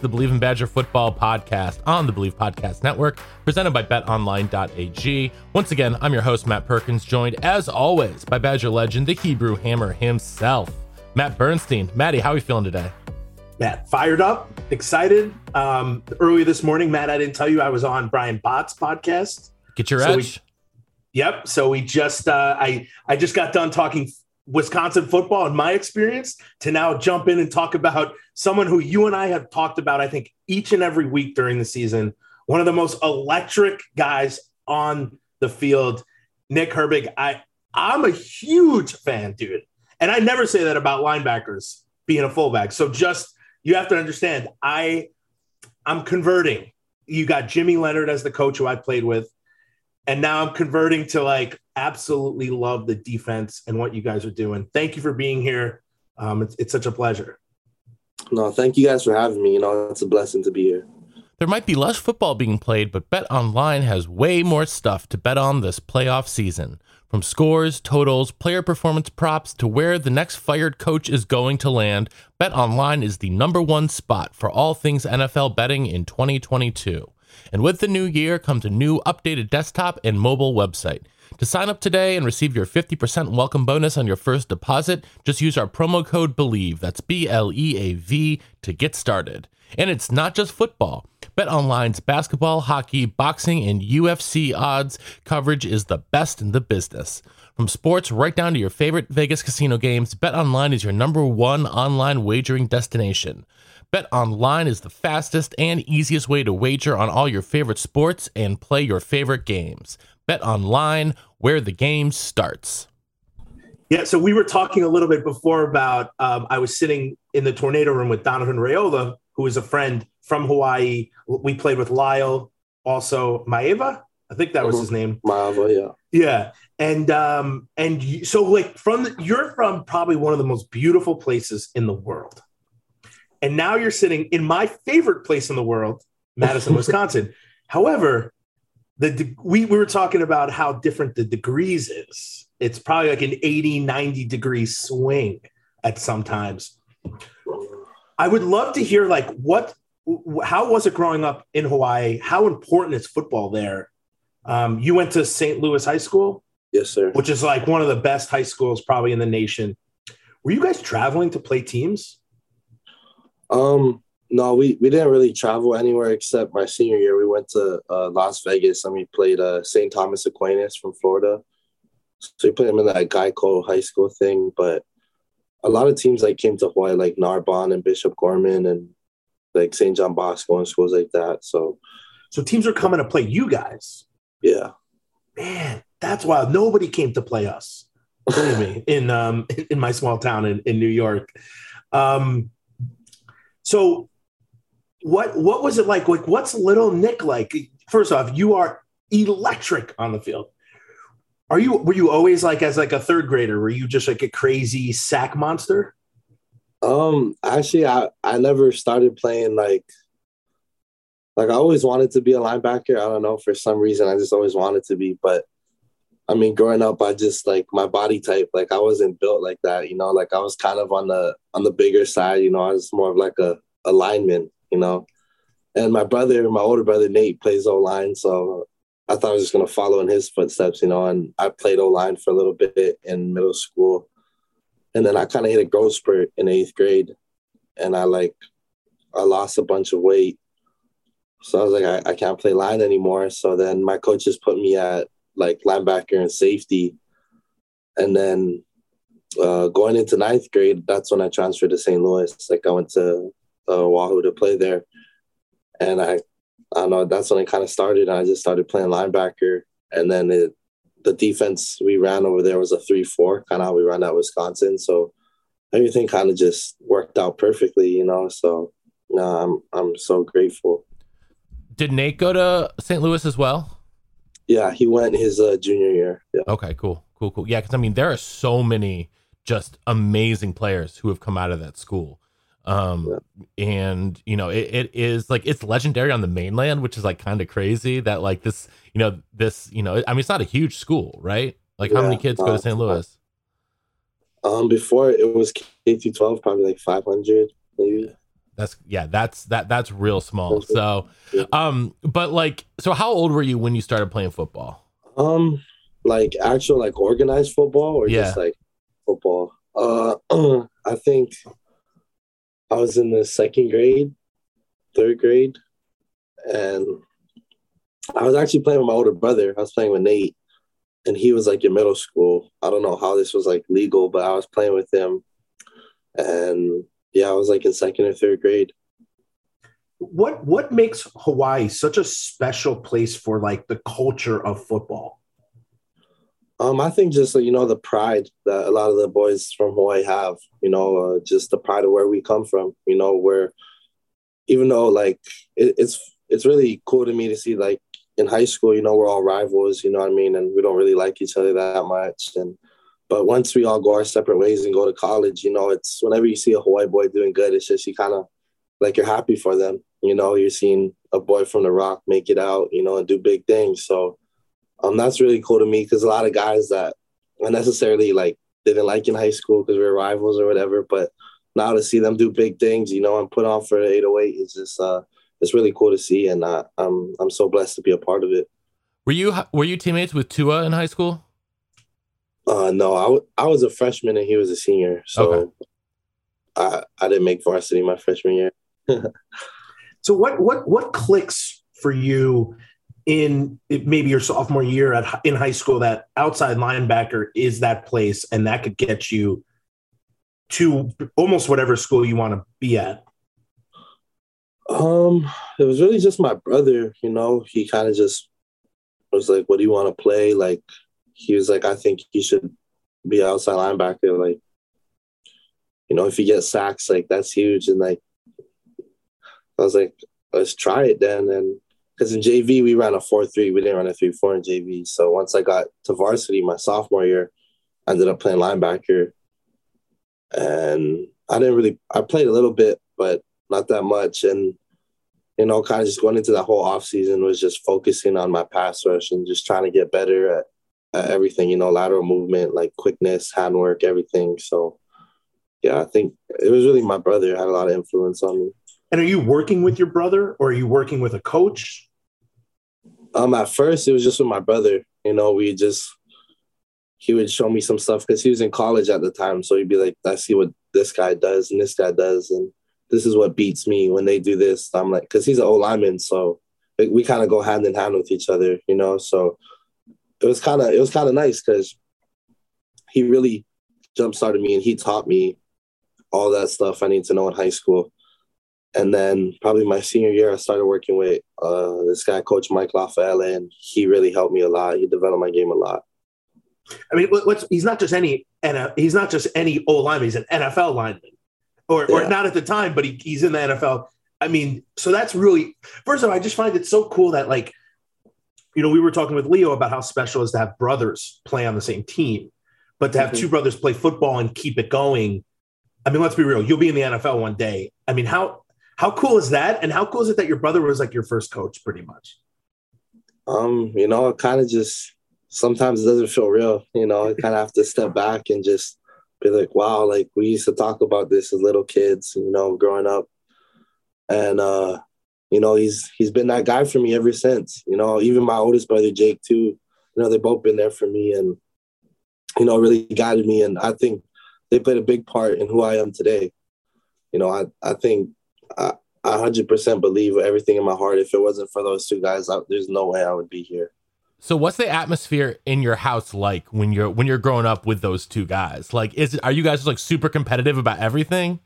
The Bleav in Badger Football podcast on the Bleav Podcast Network, presented by betonline.ag. Once again, I'm your host, Matt Perkins, joined as always by Badger legend, the Hebrew Hammer himself, Matt Bernstein. Matty, how are you feeling today? Matt, fired up, excited. Um, early this morning, Matt, I didn't tell you I was on Brian Bott's podcast. Get your So we- Yep. So we just uh, I I just got done talking Wisconsin football in my experience to now jump in and talk about someone who you and I have talked about, I think, each and every week during the season. One of the most electric guys on the field, Nick Herbig. I I'm a huge fan, dude. And I never say that about linebackers being a fullback. So just you have to understand, I I'm converting. You got Jimmy Leonhard as the coach who I played with and now I'm converting to like absolutely love the defense and what you guys are doing. Thank you for being here. Um, it's, it's such a pleasure. No, thank you guys for having me. You know, it's a blessing to be here. There might be less football being played, but Bet Online has way more stuff to bet on this playoff season. From scores, totals, player performance props to where the next fired coach is going to land, Bet Online is the number one spot for all things NFL betting in 2022. And with the new year comes a new updated desktop and mobile website. To sign up today and receive your 50% welcome bonus on your first deposit, just use our promo code BLEAV, that's B L E A V, to get started. And it's not just football. BetOnline's basketball, hockey, boxing, and UFC odds coverage is the best in the business. From sports right down to your favorite Vegas casino games, BetOnline is your number one online wagering destination. BetOnline is the fastest and easiest way to wager on all your favorite sports and play your favorite games. Bet online, where the game starts. Yeah. So we were talking a little bit before about um, I was sitting in the tornado room with Donovan Raiola, who is a friend from Hawaii. We played with Lyle, also Maeva. I think that was his name. Marvel, yeah. Yeah. And um and you, so like from the, you're from probably one of the most beautiful places in the world. And now you're sitting in my favorite place in the world, Madison, Wisconsin. However, the de- we, we were talking about how different the degrees is. It's probably like an 80, 90 degree swing at sometimes. I would love to hear like what how was it growing up in Hawaii? How important is football there? Um, you went to St. Louis High School, Yes, sir. which is like one of the best high schools probably in the nation. Were you guys traveling to play teams? Um, no, we, we didn't really travel anywhere except my senior year. We went to uh, Las Vegas and we played uh, St. Thomas Aquinas from Florida. So we played them in that Geico high school thing. But a lot of teams like came to Hawaii, like Narbonne and Bishop Gorman and like St. John Bosco and schools like that. So So teams are coming to play you guys. yeah, Man, that's wild. Nobody came to play us. Believe me, in um in my small town in, in New York. Um so what what was it like? Like what's little Nick like? First off, you are electric on the field. Are you were you always like as like a third grader? Were you just like a crazy sack monster? Um, actually, I I never started playing like like I always wanted to be a linebacker. I don't know for some reason I just always wanted to be, but I mean, growing up, I just like my body type. Like I wasn't built like that, you know. Like I was kind of on the on the bigger side, you know. I was more of like a, a lineman, you know. And my brother, my older brother Nate, plays O line, so I thought I was just gonna follow in his footsteps, you know. And I played O line for a little bit in middle school, and then I kind of hit a growth spurt in eighth grade, and I like I lost a bunch of weight, so I was like, I, I can't play line anymore. So then my coaches put me at like linebacker and safety, and then uh, going into ninth grade, that's when I transferred to St. Louis. Like I went to uh, Oahu to play there, and I I don't know that's when it kind of started. And I just started playing linebacker, and then it the defense we ran over there was a three four, kind of how we ran at Wisconsin. So everything kind of just worked out perfectly, you know. So no, I'm I'm so grateful. Did Nate go to St. Louis as well? Yeah, he went his uh, junior year. Yeah. Okay, cool, cool, cool. Yeah, because I mean, there are so many just amazing players who have come out of that school. Um, and you know, it, it is like it's legendary on the mainland, which is like kind of crazy that like this, you know, this, you know, I mean, it's not a huge school, right? Like, how many Yeah, kids go to uh, St. Louis? Um, before it was K through twelve, probably like five hundred, maybe. That's yeah, that's that that's real small. So, um, but like, so how old were you when you started playing football? Um, like actual like organized football or Yeah. just like football. Uh, I think I was in the second grade, third grade, and I was actually playing with my older brother. I was playing with Nate, and he was like in middle school. I don't know how this was like legal, but I was playing with him, and yeah, I was like in second or third grade. What what makes Hawaii such a special place for like the culture of football? Um, I think just you know the pride that a lot of the boys from Hawaii have. You know, uh, just the pride of where we come from. You know, where even though like it, it's it's really cool to me to see like in high school, you know, we're all rivals. You know what I mean, and we don't really like each other that much. And but once we all go our separate ways and go to college, you know, it's whenever you see a Hawaii boy doing good, it's just you kind of like you're happy for them. You know, you're seeing a boy from the Rock make it out. You know, and do big things. So um, that's really cool to me because a lot of guys that unnecessarily like didn't like in high school because we were rivals or whatever, but now to see them do big things, you know, and put on for 808 is just uh, it's really cool to see, and uh, I'm I'm so blessed to be a part of it. Were you were you teammates with Tua in high school? Uh, no, I, w- I was a freshman and he was a senior, so Okay. I I didn't make varsity my freshman year. So what what what clicks for you in maybe your sophomore year at in high school that outside linebacker is that place and that could get you to almost whatever school you want to be at. Um, it was really just my brother, you know. He kind of just was like, "What do you want to play?" Like, he was like, "I think you should be outside linebacker." Like, you know, if you get sacks, like that's huge. And like, I was like, "Let's try it then." And because in JV we ran a four three, we didn't run a three four in JV. So once I got to varsity my sophomore year, I ended up playing linebacker, and I didn't really. I played a little bit, but not that much. And, you know, kind of just going into that whole off season was just focusing on my pass rush and just trying to get better at everything, you know, lateral movement, like quickness, handwork, everything. So, yeah, I think it was really my brother had a lot of influence on me. And are you working with your brother or are you working with a coach? Um, at first, it was just with my brother. You know, we just he would show me some stuff because he was in college at the time. So he'd be like, "I see what this guy does and this guy does, and this is what beats me when they do this." I'm like, because he's an old lineman, so we, we kind of go hand in hand with each other, you know. So it was kind of it was kind of nice because he really jump started me and he taught me all that stuff I need to know in high school. And then probably my senior year, I started working with uh, this guy, Coach Mike Lafayette, and he really helped me a lot. He developed my game a lot. I mean, what's he's not just any and he's not just any O lineman. He's an NFL lineman, or or not at the time, but he, he's in the NFL. I mean, so that's really first of all, I just find it so cool that like, you know, we were talking with Leo about how special it is to have brothers play on the same team, but to have Mhm. two brothers play football and keep it going. I mean, let's be real. You'll be in the NFL one day. I mean, how how cool is that? And how cool is it that your brother was like your first coach, pretty much? Um, you know, it kind of just sometimes it doesn't feel real. You know, I kind of have to step back and just be like, wow, like we used to talk about this as little kids, you know, growing up. And uh, you know, he's he's been that guy for me ever since. You know, even my oldest brother Jake too. You know, they've both been there for me and you know, really guided me. And I think they played a big part in who I am today. You know, I I think I, I 100% believe everything in my heart. If it wasn't for those two guys, I, there's no way I would be here. So what's the atmosphere in your house like when you're when you're growing up with those two guys? Like is it are you guys like super competitive about everything?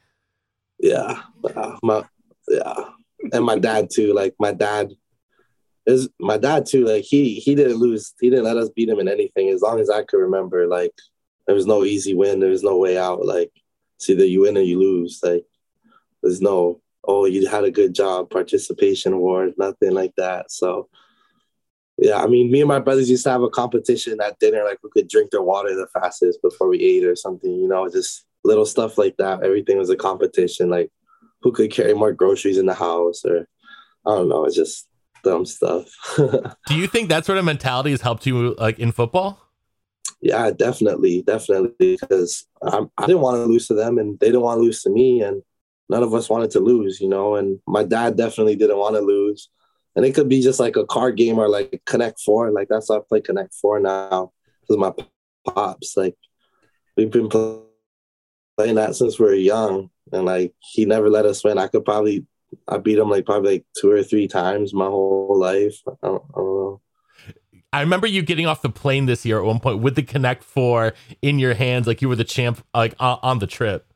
Yeah, uh, my yeah, and my dad too. Like my dad, is my dad too. Like he he didn't lose. He didn't let us beat him in anything. As long as I could remember, like there was no easy win. There was no way out. Like it's either you win or you lose. Like there's no oh you had a good job participation award nothing like that. So yeah, I mean me and my brothers used to have a competition at dinner. Like we could drink their water the fastest before we ate or something. You know, just little stuff like that. Everything was a competition. Like who could carry more groceries in the house or I don't know. It's just dumb stuff. Do you think that sort of mentality has helped you like in football? Yeah, definitely, definitely. Because I, I didn't want to lose to them, and they didn't want to lose to me, and none of us wanted to lose, you know. And my dad definitely didn't want to lose, and it could be just like a card game or like Connect Four. Like that's why I play Connect Four now because my pops. Like we've been playing that since we were young, and like he never let us win. I could probably I beat him like probably like two or three times my whole life. I don't, I don't know. I remember you getting off the plane this year at one point with the Connect Four in your hands, like you were the champ, like on the trip.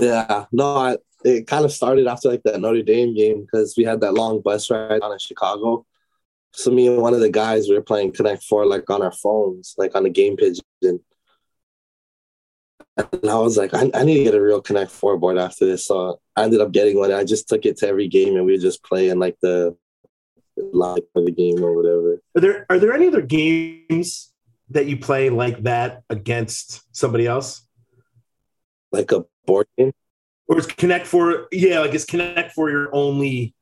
Yeah, no, I, it kind of started after like that Notre Dame game because we had that long bus ride down in Chicago. So me and one of the guys we were playing Connect Four like on our phones, like on the game pigeon. And I was like, I, I, need to get a real Connect Four board after this. So I ended up getting one. I just took it to every game, and we were just playing like the live of the game or whatever. Are there are there any other games that you play like that against somebody else? Like a board game? Or is Connect Four? Yeah, like is Connect Four your only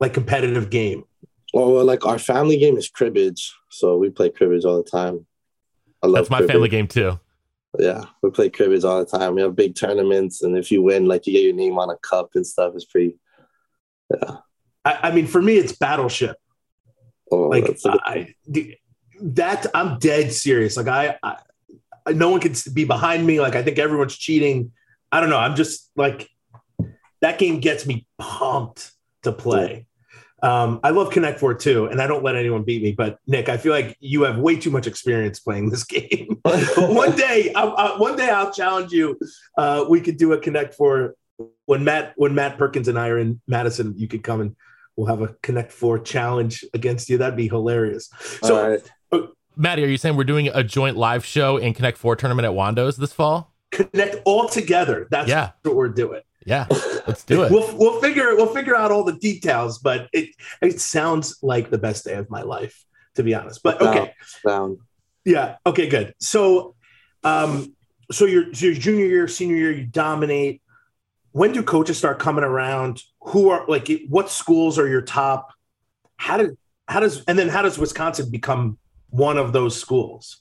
like competitive game? Well, like our family game is cribbage, so we play cribbage all the time. I love That's my cribbage. family game too. Yeah, we play cribbage all the time. We have big tournaments, and if you win, like you get your name on a cup and stuff. It's pretty. Yeah. I, I mean, for me, it's Battleship. Oh, like I, that, I'm dead serious. Like I, I, no one can be behind me. Like I think everyone's cheating. I don't know. I'm just like that game gets me pumped to play. Um, I love Connect Four too, and I don't let anyone beat me. But Nick, I feel like you have way too much experience playing this game. one day, I, I, one day I'll challenge you. Uh, we could do a Connect Four when Matt when Matt Perkins and I are in Madison. You could come and we'll have a Connect Four challenge against you. That'd be hilarious. So, right. uh, Maddie, are you saying we're doing a joint live show in Connect Four tournament at Wando's this fall? Connect all together. That's yeah. what we're doing. Yeah, let's do it. we'll we'll figure it we'll figure out all the details, but it it sounds like the best day of my life, to be honest. But okay, down. Yeah. Okay. Good. So, um, so your so your junior year, senior year, you dominate. When do coaches start coming around? Who are like what schools are your top? How did how does and then how does Wisconsin become one of those schools?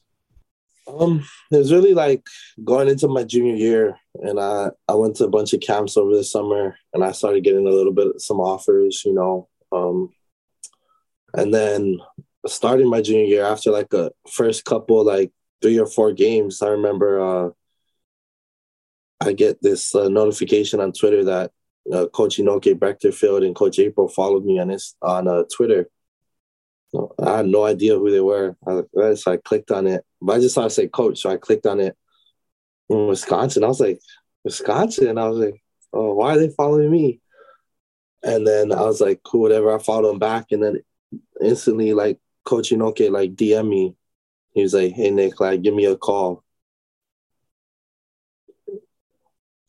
Um, it was really like going into my junior year, and I I went to a bunch of camps over the summer, and I started getting a little bit some offers, you know. Um, and then starting my junior year, after like a first couple like three or four games, I remember uh, I get this uh, notification on Twitter that uh, Coach Inoke Breckterfield and Coach April followed me on this on uh, Twitter, I had no idea who they were. I, so I clicked on it, but I just saw it say coach. So I clicked on it in Wisconsin. I was like, Wisconsin? I was like, oh, why are they following me? And then I was like, cool, whatever. I followed him back. And then instantly, like, Coach Inoke, like, DM me. He was like, hey, Nick, like, give me a call.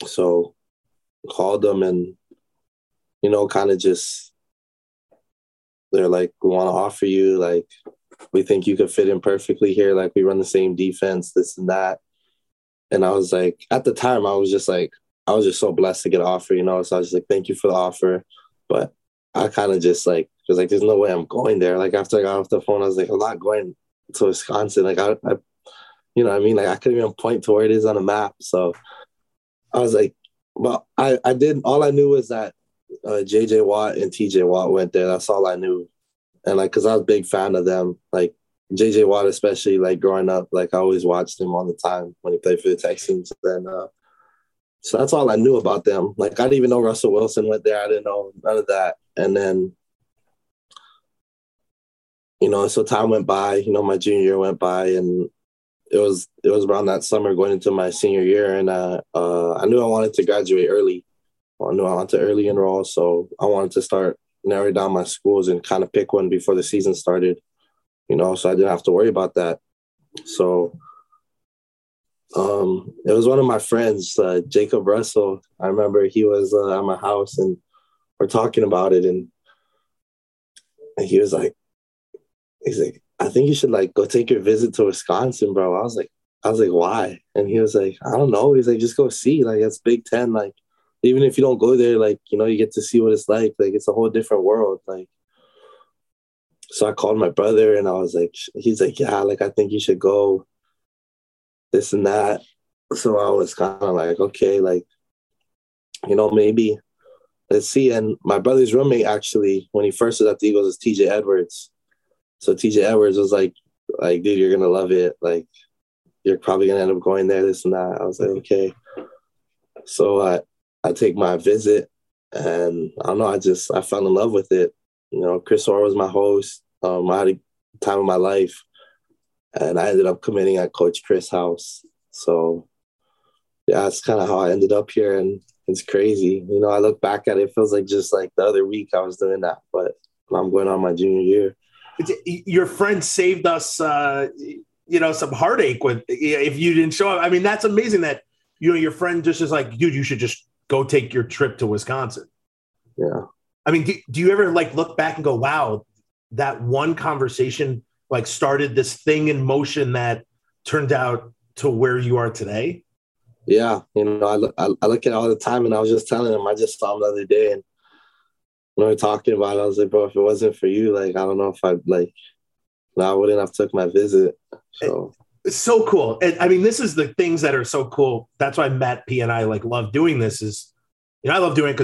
So called them and, you know, kind of just they're like, we want to offer you, like, we think you could fit in perfectly here. Like, we run the same defense, this and that. And I was like, at the time, I was just like, I was just so blessed to get an offer, you know. So I was like, thank you for the offer. But I kind of just like, was like, there's no way I'm going there. Like, after I got off the phone, I was like, I'm not going to Wisconsin. Like, I, I you know I mean? Like, I couldn't even point to where it is on a map. So I was like, well, I, I did, all I knew was that uh, JJ Watt and TJ Watt went there. That's all I knew. And like, cause I was a big fan of them. Like JJ Watt, especially like growing up, like I always watched him all the time when he played for the Texans. And uh, so that's all I knew about them. Like I didn't even know Russell Wilson went there. I didn't know none of that. And then, you know, so time went by. You know, my junior year went by, and it was it was around that summer going into my senior year, and uh, uh, I knew I wanted to graduate early. I knew I wanted to early enroll, so I wanted to start narrowing down my schools and kind of pick one before the season started. You know, so I didn't have to worry about that. So um, it was one of my friends, uh, Jacob Russell. I remember he was uh, at my house and we're talking about it, and, and he was like, he's like, I think you should like go take your visit to Wisconsin, bro. I was like, I was like, why? And he was like, I don't know. He's like, just go see. Like, it's Big Ten. Like, even if you don't go there, like, you know, you get to see what it's like. Like, it's a whole different world. Like, so I called my brother and I was like, he's like, yeah, like, I think you should go this and that. So I was kind of like, okay, like, you know, maybe let's see. And my brother's roommate actually, when he first was at the Eagles, is TJ Edwards. So TJ Edwards was like, like, dude, you're gonna love it. Like, you're probably gonna end up going there, this and that. I was like, mm-hmm. okay. So I I take my visit and I don't know, I just I fell in love with it. You know, Chris Orr was my host. Um, I had a time of my life and I ended up committing at Coach Chryst house. So yeah, that's kind of how I ended up here, and it's crazy. You know, I look back at it, it feels like just like the other week I was doing that, but I'm going on my junior year. Your friend saved us, uh, you know, some heartache with if you didn't show up. I mean, that's amazing that you know your friend just is like, dude, you should just go take your trip to Wisconsin. Yeah. I mean, do, do you ever like look back and go, wow, that one conversation like started this thing in motion that turned out to where you are today? Yeah, you know, I look, I, look at it all the time, and I was just telling him, I just saw him the other day, and when we were talking about it, I was like, bro, if it wasn't for you, like, I don't know if I like, no, I wouldn't have took my visit. So it's so cool. And, I mean, this is the things that are so cool. That's why Matt P and I like love doing this. Is you know, I love doing it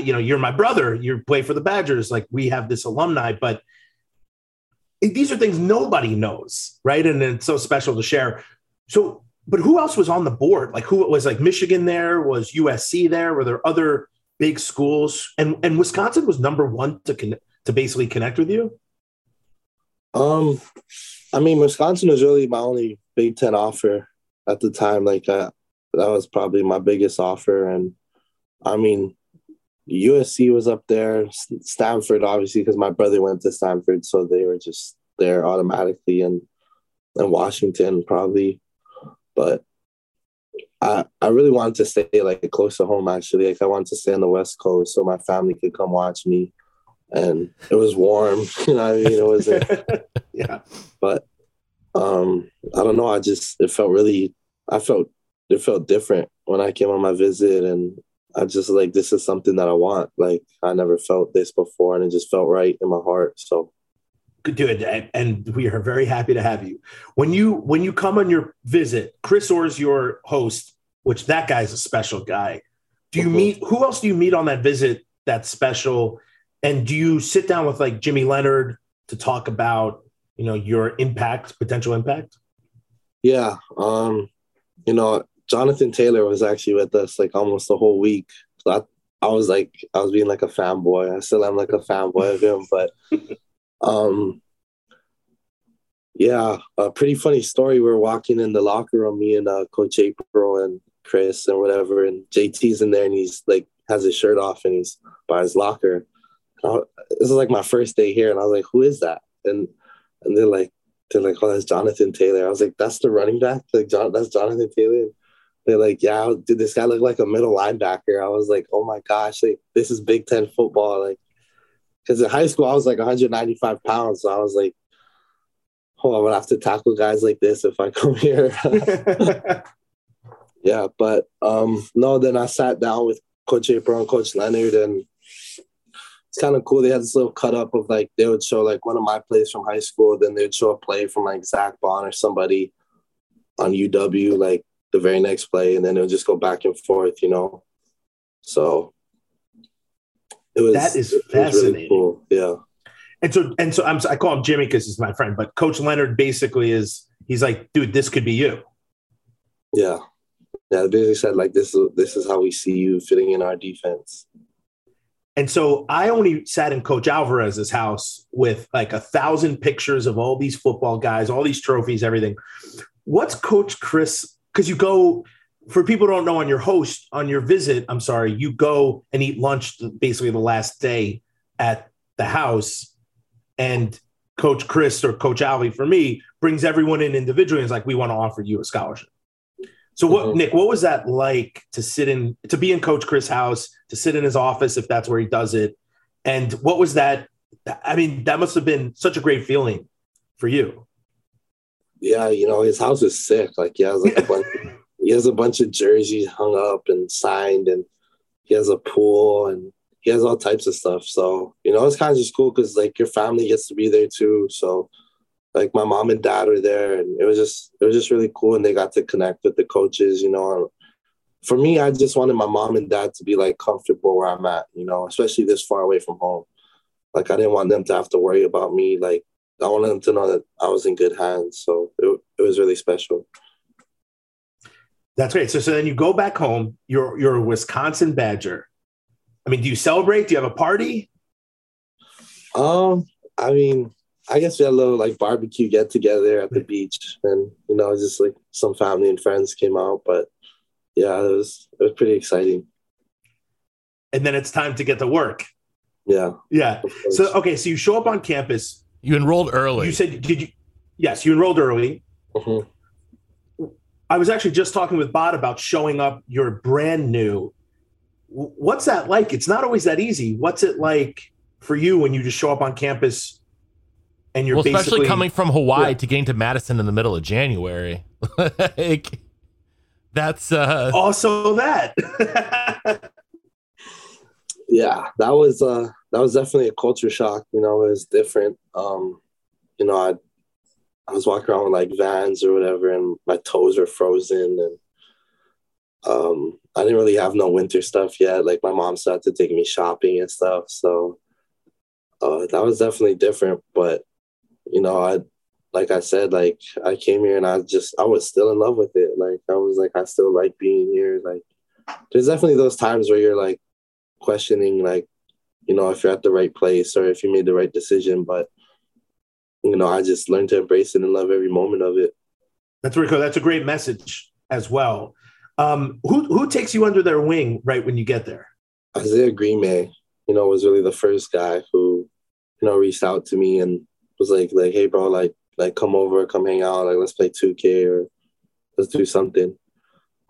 you know you're my brother. You play for the Badgers. Like we have this alumni, but these are things nobody knows, right? And it's so special to share. So, but who else was on the board? Like who was like Michigan there? Was USC there? Were there other big schools? And and Wisconsin was number one to con- to basically connect with you. Um, I mean, Wisconsin was really my only Big Ten offer at the time. Like uh, that was probably my biggest offer, and I mean, USC was up there, Stanford obviously because my brother went to Stanford, so they were just there automatically, and and Washington probably, but I I really wanted to stay like close to home actually. Like I wanted to stay on the West Coast so my family could come watch me, and it was warm. You know, I mean, it was yeah, but um, I don't know. I just it felt really. I felt it felt different when I came on my visit, and I just like this is something that I want. Like I never felt this before, and it just felt right in my heart. So good do it, and we are very happy to have you. When you when you come on your visit, Chris Orr's your host, which that guy's a special guy. Do you Mhm. meet who else do you meet on that visit that's special? And do you sit down with like Jimmy Leonhard to talk about you know your impact, potential impact? yeah, um, you know, Jonathan Taylor was actually with us like almost the whole week. So I, I was like, I was being like a fanboy. I still am like a fanboy of him, but um, yeah, a pretty funny story. We are walking in the locker room, me and uh, Coach April and Chris and whatever, and JT's in there, and he's like has his shirt off and he's by his locker. This is like my first day here, and I was like, "Who is that?" And and they're like, they're like, "Oh, that's Jonathan Taylor." I was like, "That's the running back, like John, that's Jonathan Taylor." They're like, "Yeah, did this guy look like a middle linebacker?" I was like, "Oh my gosh, like this is Big Ten football!" Like, because in high school I was like 195 pounds, so I was like, "Oh, I'm gonna have to tackle guys like this if I come here." yeah, but um, no. Then I sat down with Coach April and Coach Leonhard, and it's kind of cool. They had this little cut up of like they would show like one of my plays from high school, then they'd show a play from like Zack Baun or somebody on UW, like the very next play, and then it would just go back and forth, you know. So it was That is was really cool. Yeah. and so and so I'm I call him Jimmy because he's my friend, but Coach Leonhard basically is he's like, dude, this could be you. Yeah. Yeah. They basically said like this is this is how we see you fitting in our defense. And so I only sat in Coach Alvarez's house with like a thousand pictures of all these football guys, all these trophies, everything. What's Coach Chryst? Because you go, for people who don't know, on your host, on your visit, I'm sorry, you go and eat lunch basically the last day at the house and Coach Chryst or Coach Alvey for me brings everyone in individually and is like, we want to offer you a scholarship. So what Mhm. Nick, what was that like to sit in to be in Coach Chryst' house, to sit in his office if that's where he does it? And what was that? I mean, that must have been such a great feeling for you. Yeah, you know, his house is sick. Like he has like a bunch he has a bunch of jerseys hung up and signed and he has a pool and he has all types of stuff. So, you know, it's kind of just cool because like your family gets to be there too. So like my mom and dad were there and it was just it was just really cool and they got to connect with the coaches, you know. For me, I just wanted my mom and dad to be like comfortable where I'm at, you know, especially this far away from home. Like I didn't want them to have to worry about me. Like I wanted them to know that I was in good hands. So it, it was really special. That's great. So, so then you go back home. You're you're a Wisconsin Badger. I mean, do you celebrate? Do you have a party? Um, I mean, I guess we had a little like barbecue get together at the beach, and you know, just like some family and friends came out. But yeah, it was it was pretty exciting. And then it's time to get to work. Yeah. Yeah. So okay, so you show up on campus. You enrolled early. You said did you? Yes, you enrolled early. Mhm. I was actually just talking with Bod about showing up. You're brand new. What's that like? It's not always that easy. What's it like for you when you just show up on campus and you're well, especially basically coming from Hawaii Yeah. to getting to Madison in the middle of January. like, that's uh also that. yeah, that was uh that was definitely a culture shock. You know, it was different. Um, you know, I I was walking around with like vans or whatever, and my toes were frozen, and um, I didn't really have no winter stuff yet. Like my mom started to take me shopping and stuff, so uh, that was definitely different. But you know, I like I said, like I came here and I just I was still in love with it. Like I was like I still like being here. Like there's definitely those times where you're like questioning like you know if you're at the right place or if you made the right decision but you know i just learned to embrace it and love every moment of it That's really cool. That's a great message as well. Um, who who takes you under their wing right when you get there? isaiah green May, you know was really the first guy who you know reached out to me and was like like hey bro like like come over come hang out like let's play 2k or let's do something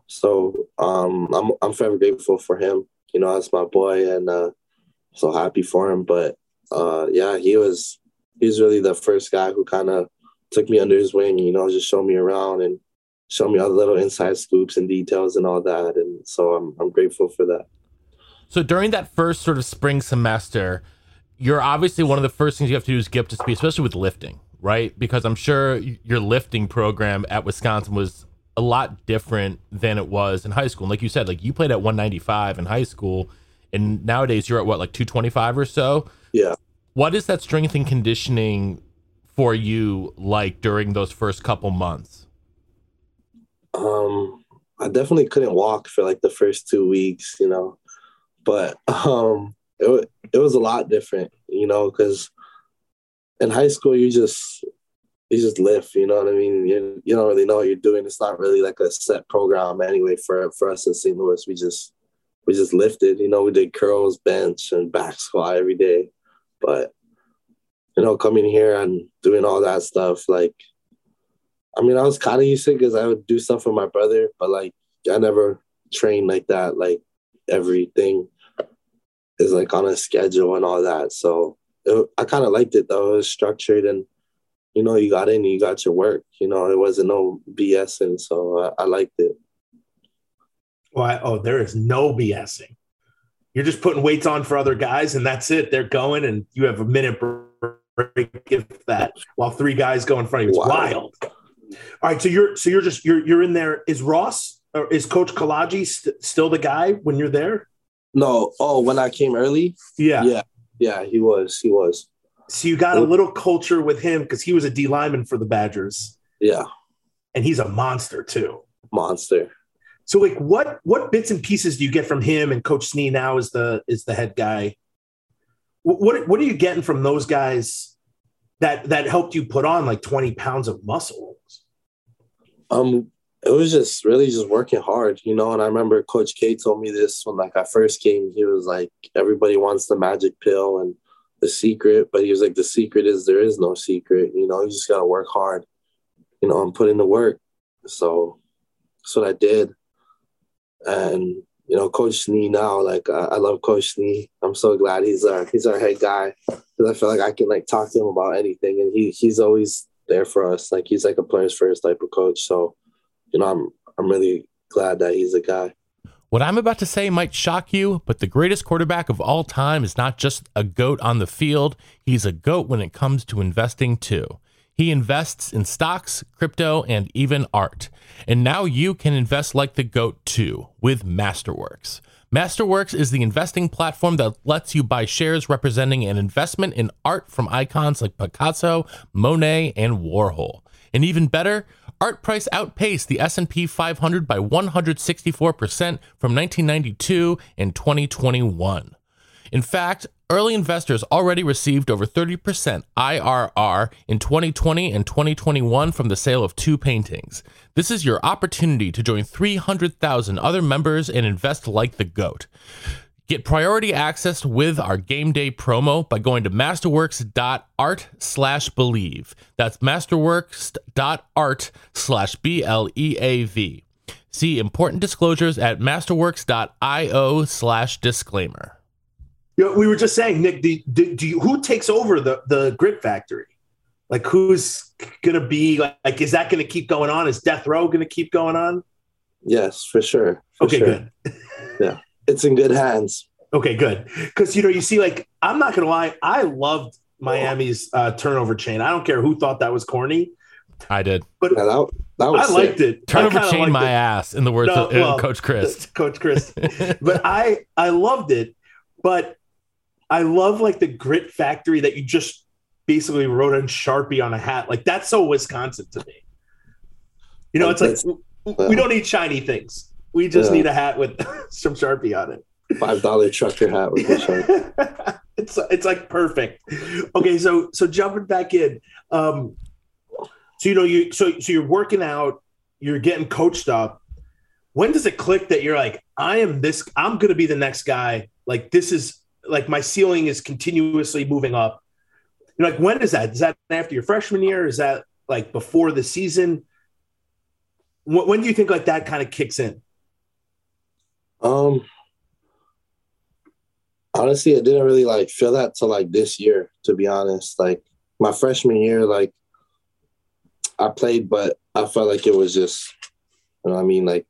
so um i'm i'm forever grateful for him you know that's my boy and uh so happy for him but uh yeah he was he was really the first guy who kind of took me under his wing you know just showed me around and showed me all the little inside scoops and details and all that and so i'm i'm grateful for that so during that first sort of spring semester, you're obviously one of the first things you have to do is get up to speed, especially with lifting, right? Because I'm sure your lifting program at Wisconsin was a lot different than it was in high school. And like you said, like you played at 195 in high school, and nowadays you're at what, like 225 or so? yeah What is that strength and conditioning for you like during those first couple months? Um, I definitely couldn't walk for like the first two weeks, you know, but um, it it was a lot different, you know, because in high school you just you just lift, you know what I mean. You you don't really know what you're doing. It's not really like a set program anyway for for us in St. Louis. We just we just lifted, you know. We did curls, bench, and back squat every day, but you know, coming here and doing all that stuff, like I mean, I was kind of used to it because I would do stuff with my brother, but like I never trained like that. Like everything is like on a schedule and all that. So it, I kind of liked it though. It was structured and you know you got in, you got your work. You know, it wasn't no BS, and so I, I liked it. Why? Oh, there is no BSing. You're just putting weights on for other guys, and that's it. They're going, and you have a minute break if that, while three guys go in front of you. It's Wow. wild. All right, so you're so you're just you're you're in there. Is Ross or is Coach Kolodziej st- still the guy when you're there? No, oh, when I came early, Yeah. yeah, yeah, he was, he was, So you got a little culture with him because he was a D lineman for the Badgers, yeah, and he's a monster too. monster. So like what what bits and pieces do you get from him and Coach Snee now is the is the head guy? What what, are you getting from those guys that that helped you put on like 20 pounds of muscle? Um, it was just really just working hard, you know. And I remember Coach K told me this when like I first came. He was like, everybody wants the magic pill, and the secret, but he was like, the secret is there is no secret. You know, you just gotta work hard, you know, and put in the work. So that's what I did. And you know, Coach Snee now, like I, I love Coach Snee. I'm so glad he's our he's our head guy because I feel like I can like talk to him about anything, and he he's always there for us. Like he's like a players first type of coach. So, you know, I'm I'm really glad that he's a guy. What I'm about to say might shock you, but the greatest quarterback of all time is not just a goat on the field, he's a goat when it comes to investing too. He invests in stocks, crypto, and even art. And now you can invest like the GOAT too with Masterworks. Masterworks is the investing platform that lets you buy shares representing an investment in art from icons like Picasso, Monet, and Warhol. And even better, art price outpaced the S&P 500 by 164% from 1992 and 2021. In fact, early investors already received over 30% IRR in 2020 and 2021 from the sale of two paintings. This is your opportunity to join 300,000 other members and invest like the GOAT. Get priority access with our game day promo by going to masterworks.art slash bleav. That's masterworks.art slash B L E A V. See important disclosures at masterworks.io slash disclaimer. You know, we were just saying, Nick, do, do, do you, who takes over the, the grit factory? Like, who's going to be like, like, is that going to keep going on? Is Death Row going to keep going on? Yes, for sure. For okay, sure. good. yeah, it's in good hands. Okay, good. Because, you know, you see, like, I'm not going to lie, I loved Miami's uh, turnover chain. I don't care who thought that was corny. I did. But yeah, that, that was I liked it. Turnover chain my it. ass, in the words No, of well, Coach Chryst. Coach Chryst. but I I loved it. But I love like the grit factory that you just basically wrote in Sharpie on a hat. Like that's so Wisconsin to me. You know, it's like we don't need shiny things. We just Yeah. need a hat with some Sharpie on it. Five dollar trucker hat with shirt. it's it's like perfect. Okay, so so jumping back in, um, so you know you so so you're working out, you're getting coached up. When does it click that you're like, I am this? I'm going to be the next guy. Like this is like my ceiling is continuously moving up. You're like, when is that? Is that after your freshman year? Is that like before the season? When, when do you think like that kind of kicks in? Um, honestly, I didn't really like feel that till like this year, to be honest. Like my freshman year, like I played, but I felt like it was just, you know, I mean, like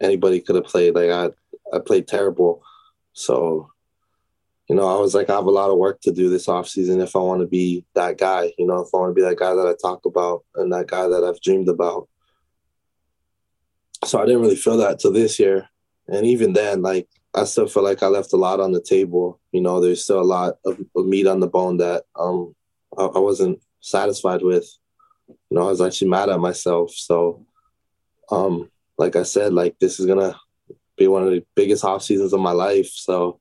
anybody could have played. Like I, I played terrible, so you know, I was like, I have a lot of work to do this offseason if I want to be that guy. You know, if I want to be that guy that I talk about and that guy that I've dreamed about. So I didn't really feel that till this year, and even then, like I still feel like I left a lot on the table. You know, there's still a lot of, of meat on the bone that um I, I wasn't satisfied with. You know, I was actually mad at myself. So, um, like I said, like this is gonna be one of the biggest off seasons of my life. So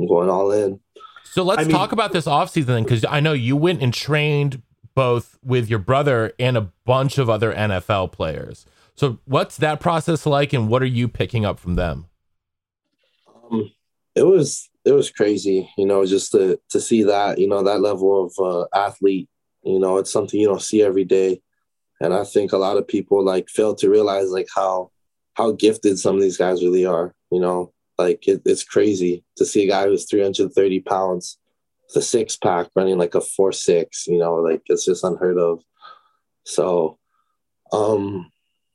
I'm going all in. So let's I mean- talk about this offseason then, because I know you went and trained both with your brother and a bunch of other NFL players. So what's that process like, and what are you picking up from them? Um, it was it was crazy, you know, just to to see that, you know, that level of uh, athlete. You know, it's something you don't see every day, and I think a lot of people like fail to realize like how how gifted some of these guys really are. You know, like it, it's crazy to see a guy who's 330 pounds a six pack running like a four six. You know, like it's just unheard of. So, um,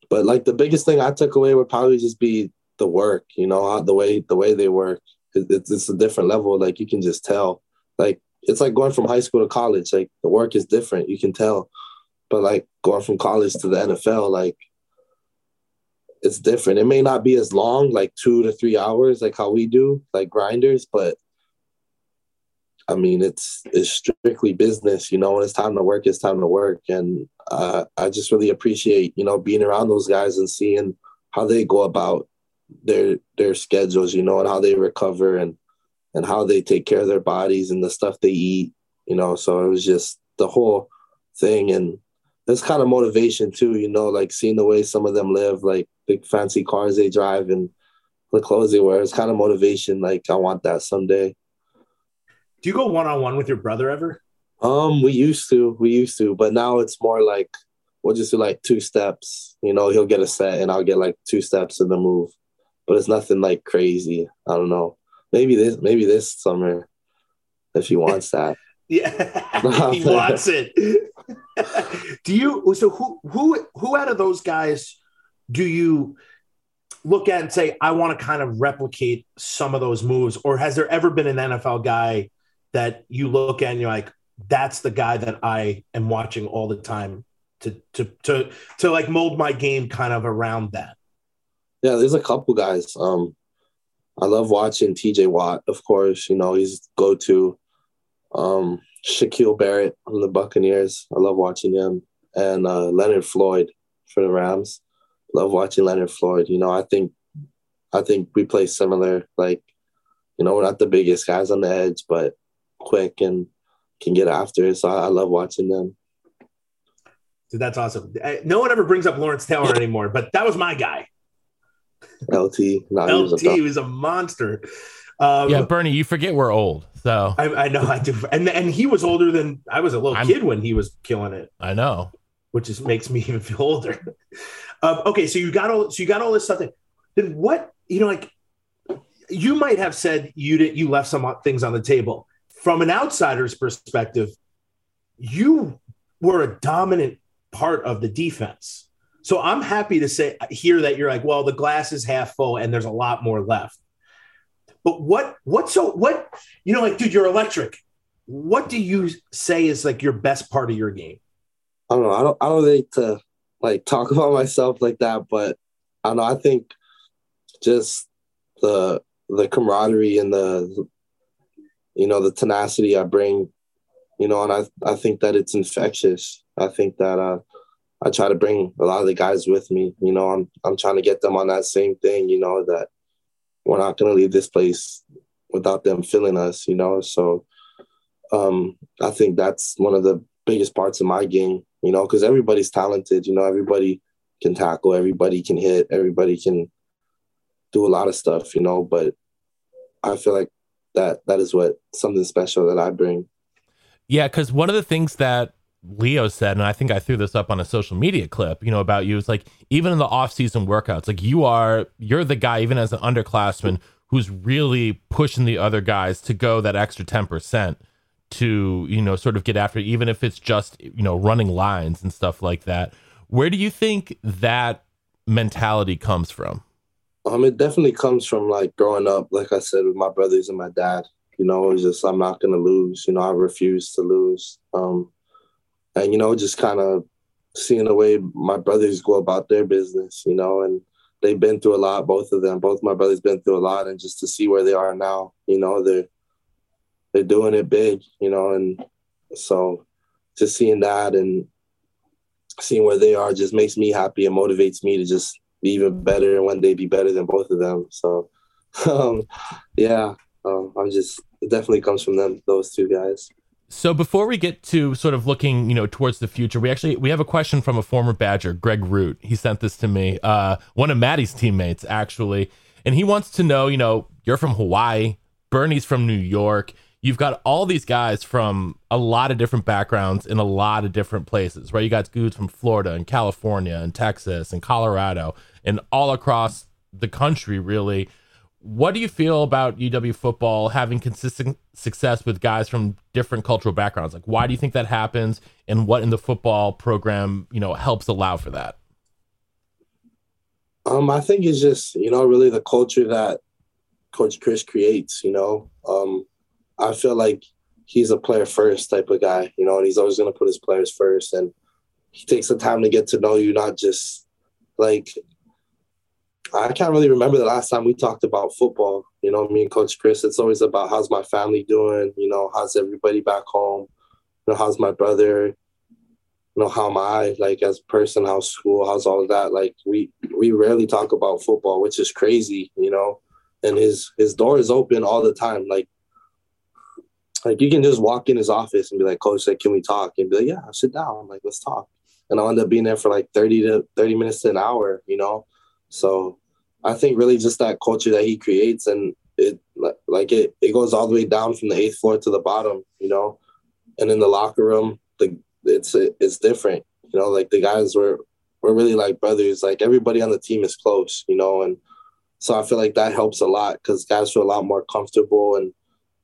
but like the biggest thing I took away would probably just be the work. You know, the way the way they work. It, it's, it's a different level. Like you can just tell. Like it's like going from high school to college. Like the work is different. You can tell. But like going from college to the NFL, like it's different. It may not be as long, like two to three hours, like how we do, like grinders, but I mean, it's it's strictly business. You know, when it's time to work, it's time to work, and uh, I just really appreciate you know being around those guys and seeing how they go about their their schedules. You know, and how they recover and and how they take care of their bodies and the stuff they eat. You know, so it was just the whole thing, and it's kind of motivation too. You know, like seeing the way some of them live, like the fancy cars they drive and the clothes they wear. It's kind of motivation. Like I want that someday. Do you go one on one with your brother ever? Um, we used to, we used to, but now it's more like we'll just do like two steps. You know, he'll get a set and I'll get like two steps in the move, but it's nothing like crazy. I don't know. Maybe this, maybe this summer, if he wants that. Yeah, he wants it. do you? So who who who out of those guys do you look at and say I want to kind of replicate some of those moves, or has there ever been an NFL guy that you look at and you're like, that's the guy that I am watching all the time to to to to like mold my game kind of around that. Yeah, there's a couple guys. Um, I love watching TJ Watt, of course. You know, he's go to. Um, Shaquil Barrett on the Buccaneers. I love watching him. And uh, Leonard Floyd for the Rams. Love watching Leonard Floyd. You know, I think I think we play similar. Like, you know, we're not the biggest guys on the edge, but quick and can get after it. So I, I love watching them. Dude, that's awesome. No one ever brings up Lawrence Taylor anymore, but that was my guy. LT. No, LT was a, was a monster. Um, yeah, Bernie, you forget we're old. So I, I, know I do, and and he was older than I was a little I'm, kid when he was killing it. I know, which just makes me even feel older. um, okay, so you got all so you got all this stuff. then what you know, like you might have said you did you left some things on the table from an outsider's perspective. You were a dominant part of the defense. So I'm happy to say here that you're like, well, the glass is half full and there's a lot more left. But what what so what you know like dude you're electric. What do you say is like your best part of your game? I don't know. I don't I don't think to like talk about myself like that, but I don't know. I think just the the camaraderie and the you know the tenacity I bring, you know, and I I think that it's infectious. I think that uh I try to bring a lot of the guys with me. You know, I'm I'm trying to get them on that same thing. You know that we're not going to leave this place without them feeling us, you know? So um, I think that's one of the biggest parts of my game, you know, because everybody's talented, you know, everybody can tackle, everybody can hit, everybody can do a lot of stuff, you know, but I feel like that that is what something special that I bring. Yeah, because one of the things that Leo said, and I think I threw this up on a social media clip, you know, about you. It's like even in the off-season workouts, like you are, you're the guy, even as an underclassman, who's really pushing the other guys to go that extra ten percent to, you know, sort of get after, it, even if it's just, you know, running lines and stuff like that. Where do you think that mentality comes from? Um, it definitely comes from like growing up, like I said, with my brothers and my dad. You know, it's just I'm not gonna lose. You know, I refuse to lose. Um, and you know just kind of seeing the way my brothers go about their business you know and they've been through a lot both of them. Both my brothers been through a lot and just to see where they are now you know they're they're doing it big you know and so just seeing that and seeing where they are just makes me happy and motivates me to just be even better and one day be better than both of them. So um, yeah um, i'm just it definitely comes from them those two guys so before we get to sort of looking, you know, towards the future, we actually we have a question from a former Badger, Greg Root. He sent this to me, uh, one of Maddie's teammates actually, and he wants to know, you know, you're from Hawaii, Bernie's from New York. You've got all these guys from a lot of different backgrounds in a lot of different places, right? You got dudes from Florida and California and Texas and Colorado and all across the country, really what do you feel about UW football having consistent success with guys from different cultural backgrounds? Like, why do you think that happens, and what in the football program, you know, helps allow for that? Um, I think it's just you know really the culture that Coach Chryst creates. You know, um, I feel like he's a player first type of guy. You know, and he's always going to put his players first, and he takes the time to get to know you, not just like I can't really remember the last time we talked about football. You know, me and Coach Chryst, it's always about how's my family doing, you know, how's everybody back home, you know, how's my brother, you know, how am I like as a person, how's school, how's all of that. Like we we rarely talk about football, which is crazy, you know. And his his door is open all the time. Like like you can just walk in his office and be like, Coach, like, can we talk? And be like, Yeah, sit down. I'm Like, let's talk. And I'll end up being there for like 30 to 30 minutes to an hour, you know. So I think really just that culture that he creates, and it like it, it goes all the way down from the eighth floor to the bottom, you know. And in the locker room, the it's it's different, you know. Like the guys were we're really like brothers. Like everybody on the team is close, you know. And so I feel like that helps a lot because guys feel a lot more comfortable and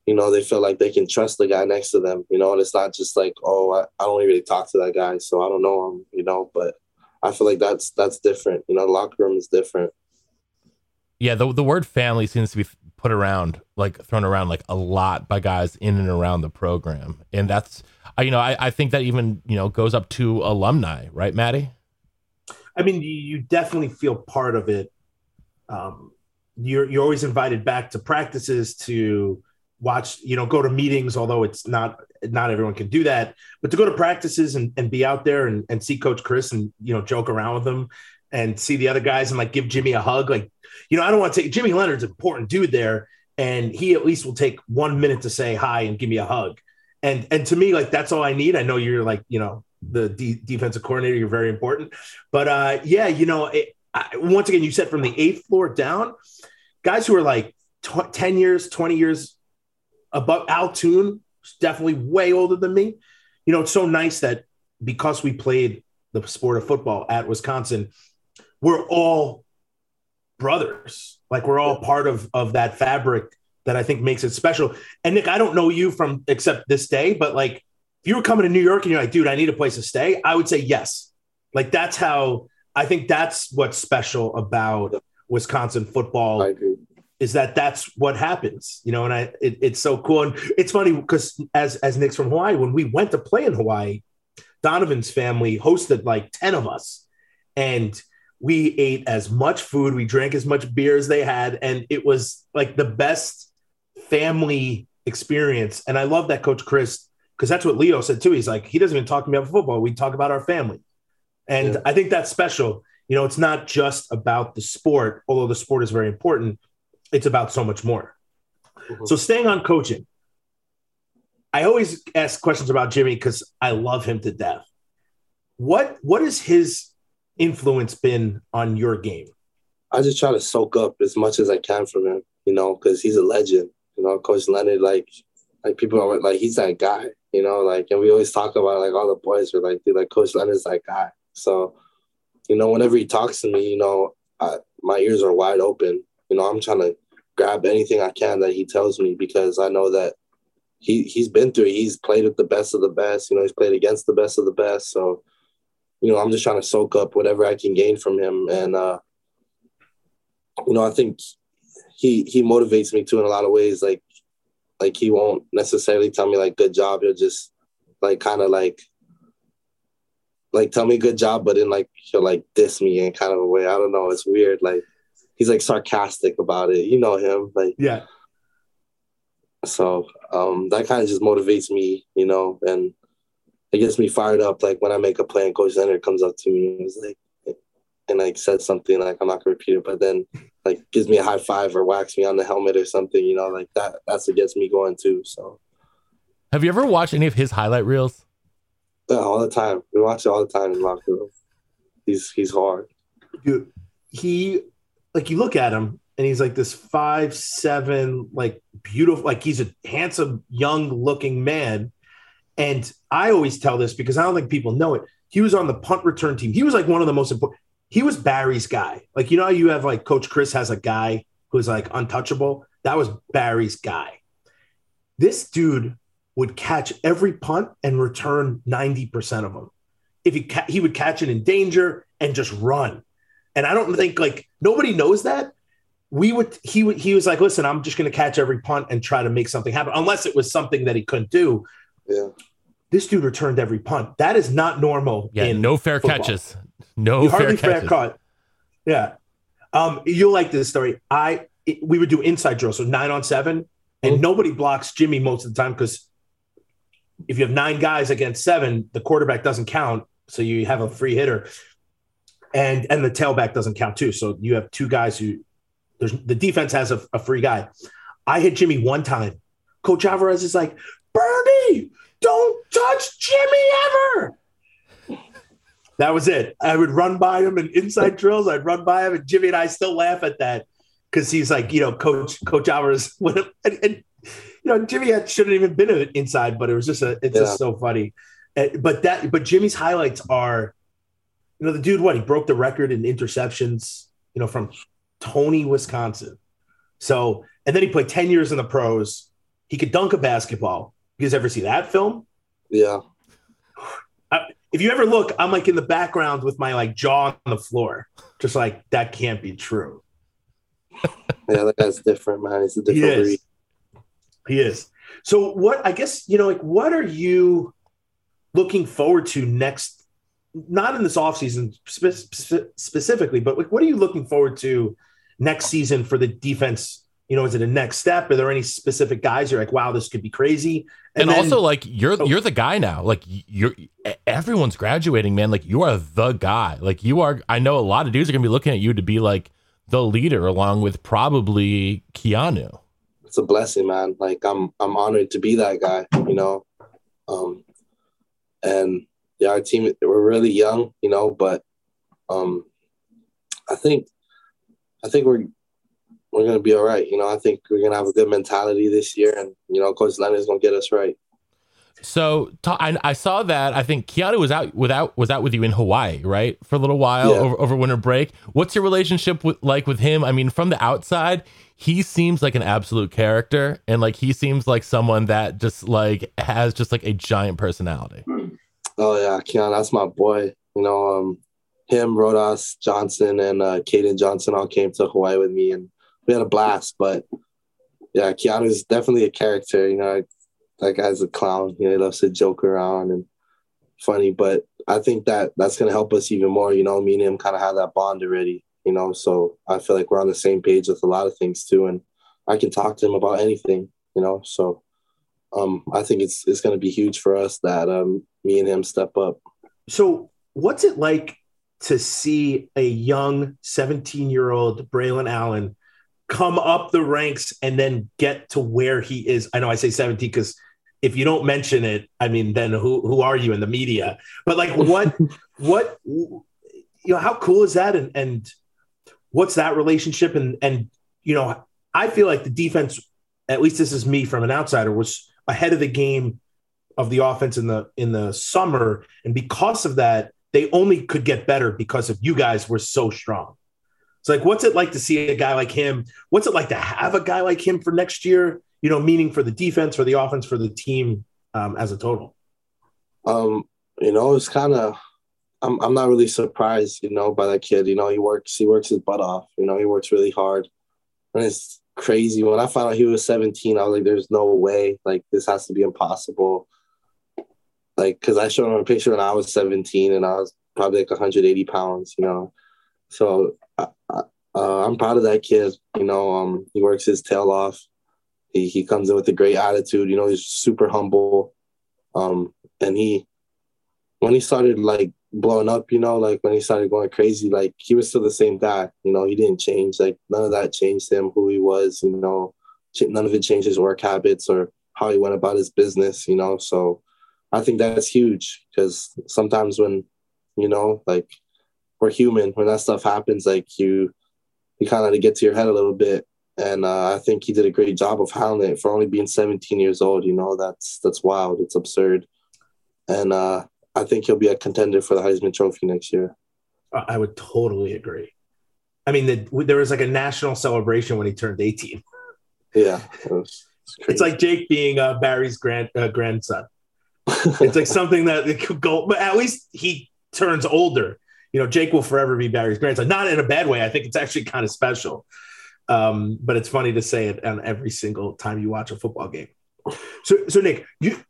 you know they feel like they can trust the guy next to them, you know. And it's not just like oh I, I don't really talk to that guy, so I don't know him, you know. But I feel like that's that's different, you know. The locker room is different. Yeah, the the word family seems to be put around like thrown around like a lot by guys in and around the program, and that's you know I, I think that even you know goes up to alumni, right, Maddie? I mean, you, definitely feel part of it. Um, you're you're always invited back to practices to watch, you know, go to meetings, although it's not not everyone can do that, but to go to practices and, and be out there and, and see Coach Chryst and you know joke around with him and see the other guys and like give Jimmy a hug. Like, you know, I don't want to take Jimmy Leonhard's an important dude there, and he at least will take one minute to say hi and give me a hug. And and to me, like that's all I need. I know you're like, you know, the de- defensive coordinator, you're very important. But uh, yeah, you know, it, I, once again, you said from the eighth floor down, guys who are like tw- 10 years, 20 years above Al Toon, definitely way older than me. You know, it's so nice that because we played the sport of football at Wisconsin, we're all brothers. Like we're all part of of that fabric that I think makes it special. And Nick, I don't know you from except this day, but like if you were coming to New York and you're like, dude, I need a place to stay, I would say yes. Like that's how I think that's what's special about Wisconsin football is that that's what happens, you know. And I, it, it's so cool, and it's funny because as as Nick's from Hawaii, when we went to play in Hawaii, Donovan's family hosted like ten of us, and we ate as much food, we drank as much beer as they had, and it was like the best family experience. And I love that Coach Chryst because that's what Leo said too. He's like, he doesn't even talk to me about football. We talk about our family. And Yeah. I think that's special. You know, it's not just about the sport, although the sport is very important. It's about so much more. Mhm. So staying on coaching, I always ask questions about Jimmy because I love him to death. What what is his influence been on your game? I just try to soak up as much as I can from him, you know, because he's a legend. You know, Coach Leonhard, like, like people are like, he's that guy, you know, like, and we always talk about like all the boys were like, dude, like Coach Leonhard's that guy. So, you know, whenever he talks to me, you know, I, my ears are wide open. You know, I'm trying to grab anything I can that he tells me because I know that he he's been through. He's played with the best of the best. You know, he's played against the best of the best. So, you know, I'm just trying to soak up whatever I can gain from him. And uh, you know, I think he he motivates me too in a lot of ways. Like like he won't necessarily tell me like good job. He'll just like kind of like like tell me good job, but then like he'll like diss me in kind of a way. I don't know. It's weird. Like he's like sarcastic about it. You know him. Like Yeah. so um that kind of just motivates me, you know, and it gets me fired up. Like when I make a play and Coach Leonhard comes up to me and is like and like said something like I'm not gonna repeat it, but then like gives me a high five or whacks me on the helmet or something, you know, like that that's what gets me going too. So Have you ever watched any of his highlight reels? yeah, all the time. We watch it all the time in locker room. He's he's hard. Dude, he like you look at him and he's like this five seven like beautiful like he's a handsome young looking man and i always tell this because i don't think people know it. He was on the punt return team. He was like one of the most important he was barry's guy. Like you know how you have like coach chryst has a guy who's like untouchable? That was barry's guy. This dude would catch every punt and return 90% of them if he ca- he would catch it in danger and just run. And I don't think like nobody knows that. We would he would he was like, listen, I'm just gonna catch every punt and try to make something happen, unless it was something that he couldn't do. Yeah. This dude returned every punt. That is not normal. Yeah, in no fair football. catches. No You fair hardly fair catches. caught. Yeah. Um, you'll like this story. I it- we would do inside drill, so nine on seven, and Mhm. nobody blocks Jimmy most of the time because if you have nine guys against seven, the quarterback doesn't count, so you have a free hitter, and and the tailback doesn't count too. So you have two guys who there's the defense has a, a free guy. I hit Jimmy one time. Coach Alvarez is like, Bernie, don't touch Jimmy ever. That was it. I would run by him in inside drills. I'd run by him, and Jimmy and I still laugh at that. because he's like, you know, Coach Coach Alvarez. And, and you know, Jimmy had, shouldn't even been inside, but it was just a, it's Yeah. just so funny. And, but that, but Jimmy's highlights are, you know, the dude. What he broke the record in interceptions. You know, from Tony, Wisconsin. So, and then he played ten years in the pros. He could dunk a basketball. You guys ever see that film? Yeah. if you ever look, I'm like in the background with my like jaw on the floor, just like that can't be true. Yeah, that guy's different, man. He's a different is. breed. He is. So what I guess you know, like what are you looking forward to next? Not in this offseason spe- specifically, but like what are you looking forward to next season for the defense? You know, is it a next step? Are there any specific guys you're like, wow, this could be crazy? And, then- also, like you're Oh. you're the guy now. Like you're everyone's graduating, man. Like you are the guy. Like you are. I know a lot of dudes are gonna be looking at you to be like the leader, along with probably Keeanu. It's a blessing, man. Like I'm I'm honored to be that guy, you know. Um and yeah, our team we're really young, you know, but um I think I think we're we're gonna be all right. You know, I think we're gonna have a good mentality this year and you know, Coach Leonhard's gonna get us right. So ta- I, I saw that. I think Keeanu was out without was out with you in Hawaii, right, for a little while Yeah. over, over winter break. What's your relationship with like with him? I mean, from the outside, he seems like an absolute character, and like he seems like someone that just like has just like a giant personality. Oh yeah, Keon, that's my boy. You know, um, him, Rodas Johnson, and uh, Kaden Johnson all came to Hawaii with me, and we had a blast. But yeah, Keeanu is definitely a character. You know, that guy's a clown. You know, he loves to joke around and funny. But I think that that's gonna help us even more. You know, me and him kind of have that bond already. You know, so I feel like we're on the same page with a lot of things too, and I can talk to him about anything. You know, so um, I think it's it's going to be huge for us that um, me and him step up. So, what's it like to see a young 17 year old Braylon Allen come up the ranks and then get to where he is? I know I say 17 because if you don't mention it, I mean, then who who are you in the media? But like, what what you know, how cool is that? And and what's that relationship? And and you know, I feel like the defense, at least this is me from an outsider, was ahead of the game of the offense in the in the summer, and because of that, they only could get better because of you guys were so strong. It's like, what's it like to see a guy like him? What's it like to have a guy like him for next year? You know, meaning for the defense, for the offense, for the team um, as a total. Um, you know, it's kind of I'm I'm not really surprised, you know, by that kid. You know, he works he works his butt off. You know, he works really hard, and it's crazy. When I found out he was 17, I was like, "There's no way! Like this has to be impossible." Like, cause I showed him a picture when I was 17, and I was probably like 180 pounds. You know, so uh, I'm proud of that kid. You know, um, he works his tail off. He he comes in with a great attitude. You know, he's super humble. Um, and he when he started like blowing up, you know, like when he started going crazy, like he was still the same guy. You know, he didn't change. Like none of that changed him, who he was. You know, none of it changed his work habits or how he went about his business. You know, so I think that's huge because sometimes when you know, like we're human, when that stuff happens, like you, you kind of get to your head a little bit. And uh, I think he did a great job of handling it for only being 17 years old. You know, that's that's wild. It's absurd. And uh, I think he'll be a contender for the Heisman Trophy next year. I would totally agree. I mean, the, there was like a national celebration when he turned 18. Yeah, it was- it's, It's like Jake being uh, Barry's grand uh, grandson. It's like something that it could go, but at least he turns older. You know, Jake will forever be Barry's grandson. Not in a bad way. I think it's actually kind of special. Um, but it's funny to say it on every single time you watch a football game. So, so Nick, you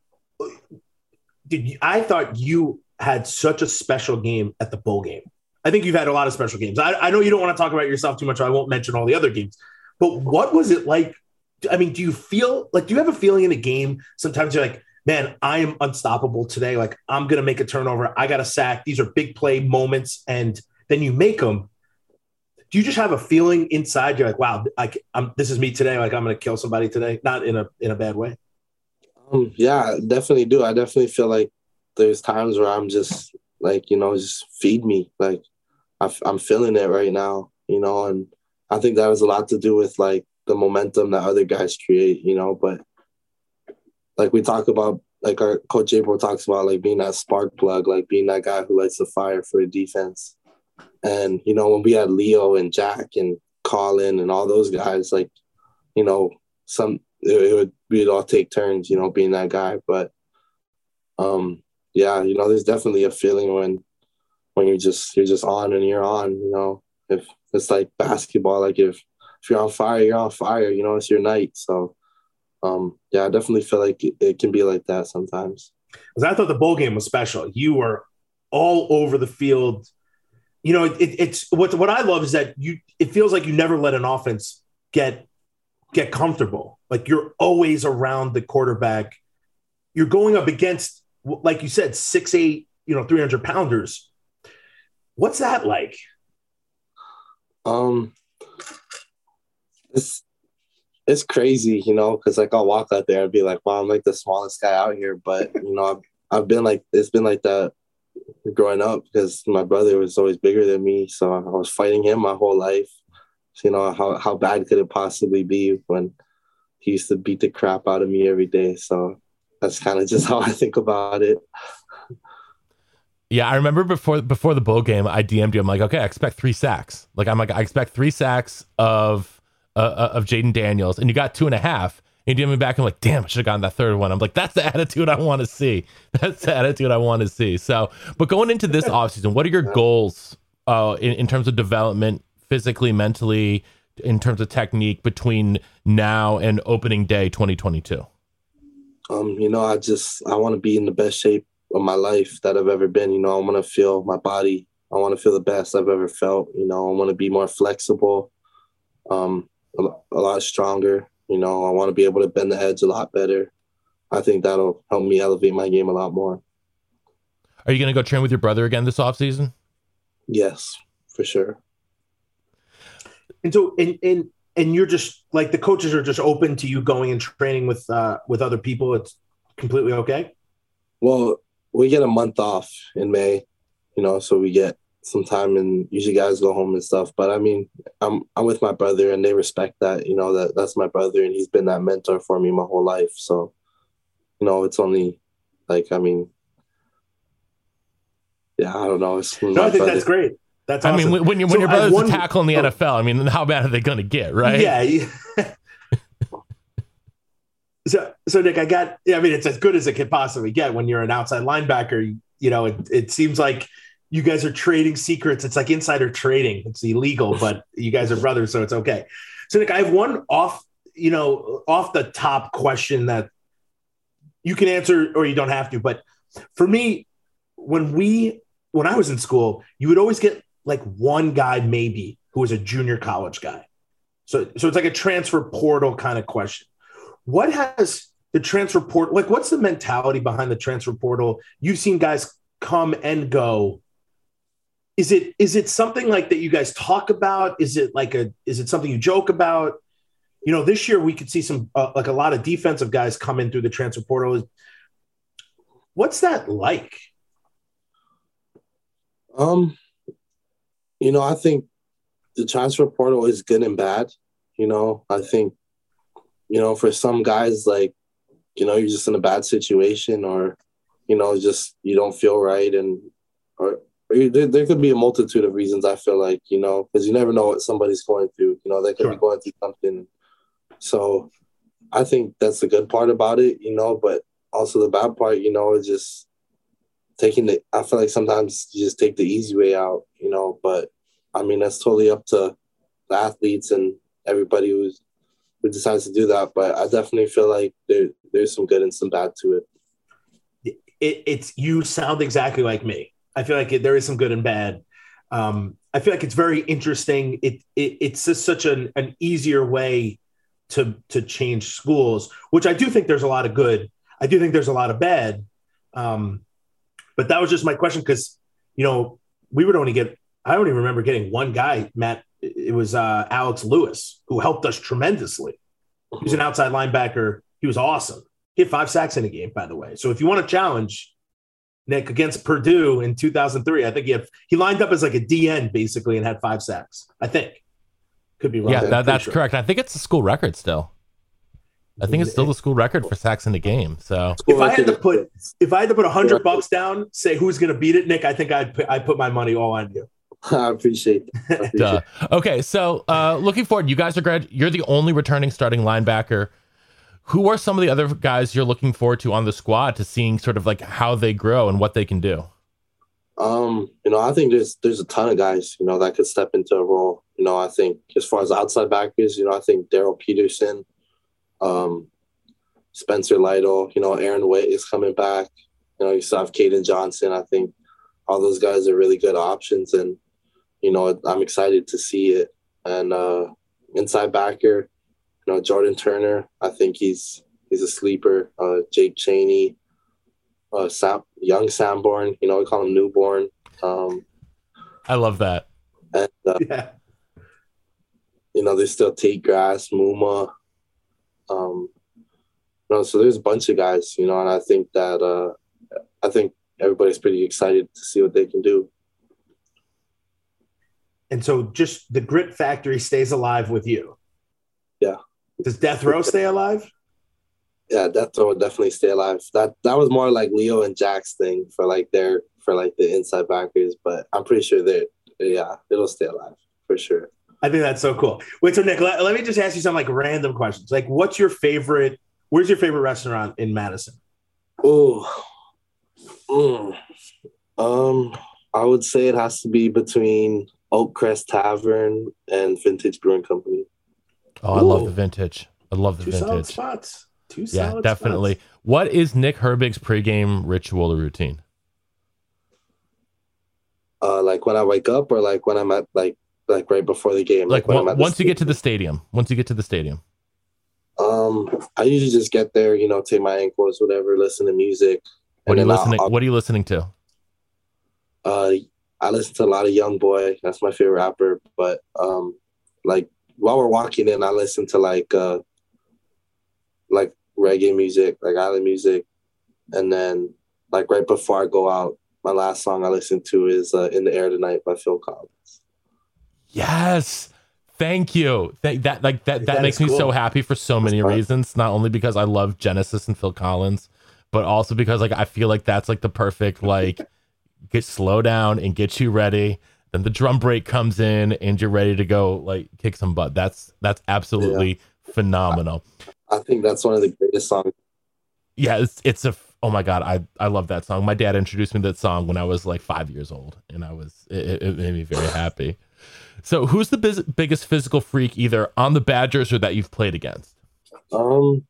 did. You, I thought you had such a special game at the bowl game. I think you've had a lot of special games. I, I know you don't want to talk about yourself too much. So I won't mention all the other games. But what was it like? I mean, do you feel like do you have a feeling in a game? Sometimes you're like, man, I am unstoppable today. Like I'm gonna make a turnover. I got a sack. These are big play moments, and then you make them. Do you just have a feeling inside? You're like, wow, like I'm, this is me today. Like I'm gonna kill somebody today. Not in a in a bad way. Um, yeah, definitely do. I definitely feel like there's times where I'm just like, you know, just feed me. Like I, am feeling it right now, you know, and I think that has a lot to do with like the momentum that other guys create, you know. But like we talk about, like our coach April talks about, like being that spark plug, like being that guy who lights the fire for defense. And you know, when we had Leo and Jack and Colin and all those guys, like you know, some it would we'd all take turns, you know, being that guy. But um, yeah, you know, there's definitely a feeling when when you're just you're just on and you're on, you know. If it's like basketball, like if if you're on fire, you're on fire, you know, it's your night. So um, yeah, I definitely feel like it, it can be like that sometimes. Because I thought the bowl game was special. You were all over the field. You know, it, it's what what I love is that you. It feels like you never let an offense get get comfortable. Like you're always around the quarterback. You're going up against, like you said, six eight, you know, three hundred pounders. What's that like? Um, it's it's crazy, you know, because like I'll walk out there and be like, "Wow, I'm like the smallest guy out here," but you know, I've I've been like it's been like that growing up because my brother was always bigger than me, so I was fighting him my whole life. So, you know how how bad could it possibly be when he used to beat the crap out of me every day? So that's kind of just how I think about it. Yeah, I remember before before the bowl game, I DM'd you. I'm like, okay, I expect three sacks. Like I'm like, I expect three sacks of uh, uh of Jayden Daniels, and you got two and a half. And you me back. I'm like, damn, I should have gotten that third one. I'm like, that's the attitude I want to see. That's the attitude I want to see. So, but going into this offseason, what are your goals uh, in, in terms of development, physically, mentally, in terms of technique between now and opening day 2022? Um, you know, I just I want to be in the best shape of my life that I've ever been. You know, I want to feel my body. I want to feel the best I've ever felt. You know, I want to be more flexible, um, a, a lot stronger. You know, I want to be able to bend the edge a lot better. I think that'll help me elevate my game a lot more. Are you going to go train with your brother again this offseason? Yes, for sure. And so, and and and you're just like the coaches are just open to you going and training with uh, with other people. It's completely okay. Well, we get a month off in May, you know, so we get some time and usually guys go home and stuff. But I mean, I'm I'm with my brother and they respect that, you know, that that's my brother and he's been that mentor for me my whole life. So, you know, it's only like I mean, yeah, I don't know. It's no, I think brother. that's great. That's awesome. I mean, when, you, when so your brother's one, a tackle in the oh, NFL, I mean, how bad are they going to get, right? Yeah. so, so Nick, I got. I mean, it's as good as it could possibly get when you're an outside linebacker. You know, it, it seems like you guys are trading secrets. It's like insider trading. It's illegal, but you guys are brothers, so it's okay. So, Nick, I have one off, you know, off the top question that you can answer or you don't have to. But for me, when we when I was in school, you would always get like one guy maybe who was a junior college guy. So so it's like a transfer portal kind of question. What has the transfer portal like what's the mentality behind the transfer portal? You've seen guys come and go. Is it is it something like that you guys talk about? Is it like a is it something you joke about? You know, this year we could see some uh, like a lot of defensive guys come in through the transfer portal. What's that like? Um, you know, I think the transfer portal is good and bad. You know, I think, you know, for some guys, like, you know, you're just in a bad situation or, you know, just you don't feel right and, or, there, there could be a multitude of reasons I feel like, you know, because you never know what somebody's going through. You know, they could sure. be going through something. So I think that's the good part about it, you know, but also the bad part, you know, is just taking the I feel like sometimes you just take the easy way out, you know, but I mean that's totally up to the athletes and everybody who's who decides to do that. But I definitely feel like there there's some good and some bad to it. it it's you sound exactly like me. I feel like it, there is some good and bad. Um, I feel like it's very interesting. It, it it's just such an, an easier way to to change schools, which I do think there's a lot of good. I do think there's a lot of bad. Um, but that was just my question because, you know, we would only get, I only remember getting one guy, Matt. It was uh, Alex Lewis, who helped us tremendously. He was an outside linebacker. He was awesome. He had five sacks in a game, by the way. So if you want to challenge Nick against Purdue in 2003, I think he had, he lined up as like a DN basically and had five sacks. I think Could be wrong. Yeah, that, that's sure. correct. I think it's the school record still. I think it's still the school record for sacks in the game. So If I had to put if I had to put a hundred bucks down, say who's going to beat it, Nick, I think I'd put, I'd put my money all on you. I appreciate that. I appreciate Duh. Okay, so uh, looking forward, you guys are grad. You're the only returning starting linebacker. Who are some of the other guys you're looking forward to on the squad to seeing sort of like how they grow and what they can do? Um, you know, I think there's there's a ton of guys, you know, that could step into a role. You know, I think as far as outside backers, you know, I think Darryl Peterson, um, Spencer Lytle, you know, Aaron Witt is coming back. You know, you still have Kaden Johnson. I think all those guys are really good options, and you know, I'm excited to see it. And uh, inside backer, you know, Jordan Turner. I think he's he's a sleeper. Uh, Jake Chaney, uh, Sam, young Sanborn. You know, we call him newborn. Um, I love that. and uh, Yeah. you know, there's still Tate Grass, Muma. Um, you know, so there's a bunch of guys, you know, and I think that uh, I think everybody's pretty excited to see what they can do. And so just the grit factory stays alive with you. Does Death Row stay alive? Yeah, Death Row would definitely stay alive. That that was more like Leo and Jack's thing for like their for like the inside backers, but I'm pretty sure that yeah, it'll stay alive for sure. I think that's so cool. Wait, so Nick, let, let me just ask you some like random questions. Like, what's your favorite? Where's your favorite restaurant in Madison? Oh, mm. um, I would say it has to be between Oak Crest Tavern and Vintage Brewing Company. Oh, I love the vintage. I love the Two solid vintage. spots. Two Yeah, solid definitely. spots. What is Nick Herbig's pregame ritual or routine? Uh, like when I wake up, or like when I'm at like like right before the game. Like when on- I'm at the once you get to the stadium. stadium. Once you get to the stadium. Um, I usually just get there, you know, take my ankles, whatever, listen to music. What are you then I'll- listening? I'll- What are you listening to? uh, I listen to a lot of Young Boy. That's my favorite rapper. But um, like while we're walking in, I listen to like uh, like reggae music, like island music, and then like right before I go out, my last song I listen to is uh, "In the Air Tonight" by Phil Collins. Yes. Thank you. Thank that like that that, That makes me so happy for so many reasons. Not only because I love Genesis and Phil Collins, but also because like I feel like that's like the perfect like get slow down and get you ready. Then the drum break comes in and you're ready to go like kick some butt. That's that's absolutely phenomenal. I think that's one of the greatest songs. Yeah, it's it's a oh my god, I I love that song. My dad introduced me to that song when I was like five years old, and I was it, it made me very happy. So, who's the biz- biggest physical freak, either on the Badgers or that you've played against? Um,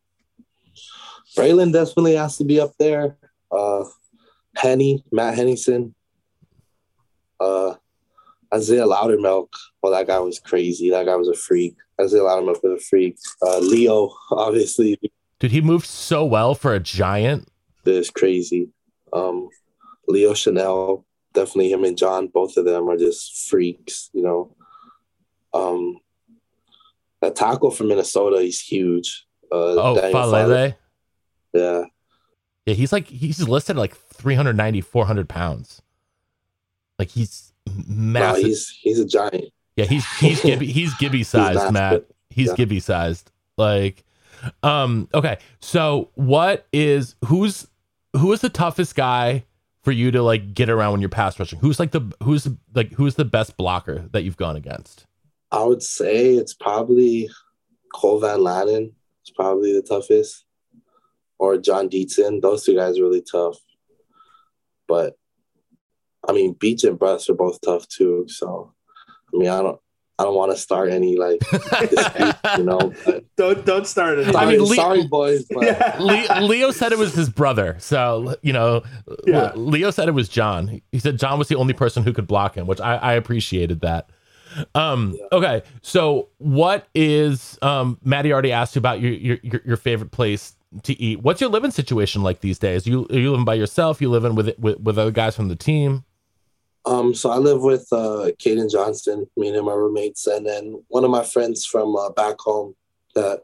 Braylon definitely has to be up there. Uh, Henny, Matt Henningsen, uh, Isaiah Loudermilk. Well, that guy was crazy. That guy was a freak. Isaiah Loudermilk was a freak. Uh, Leo, obviously, Dude, he moved so well for a giant. is crazy. Um, Leo Chenal, definitely him and John, both of them are just freaks, you know. Um, that tackle from Minnesota, he's huge. Uh, Oh, Faalele. Yeah. Yeah, he's like he's listed at like 390, 400 pounds. Like he's No, massive. he's he's a giant. yeah, he's he's Gibby, he's Gibby sized, massive. Matt. He's Yeah. Gibby sized. Like, um, okay. So what is who's who is the toughest guy for you to like get around when you're pass rushing? Who's like the who's like who's the best blocker that you've gone against? I would say it's probably Cole Van Lanen. It's probably the toughest. Or Jon Dietzen. Those two guys are really tough. But I mean, Beach and Bruss are both tough too. So I mean, I don't I don't want to start any like dispute, you know. But Don't don't start it. I mean, Le- sorry boys, but Yeah. Le- Leo said it was his brother. So, you know, Yeah. Leo said it was John. He said John was the only person who could block him, which I, I appreciated that. Um, okay. So what is, um, Maddie already asked you about your, your, your, your favorite place to eat. What's your living situation like these days? You, are you living by yourself? You living with, with, with other guys from the team? Um, so I live with uh Kaden Johnson, me and him are roommates, and then one of my friends from uh, back home that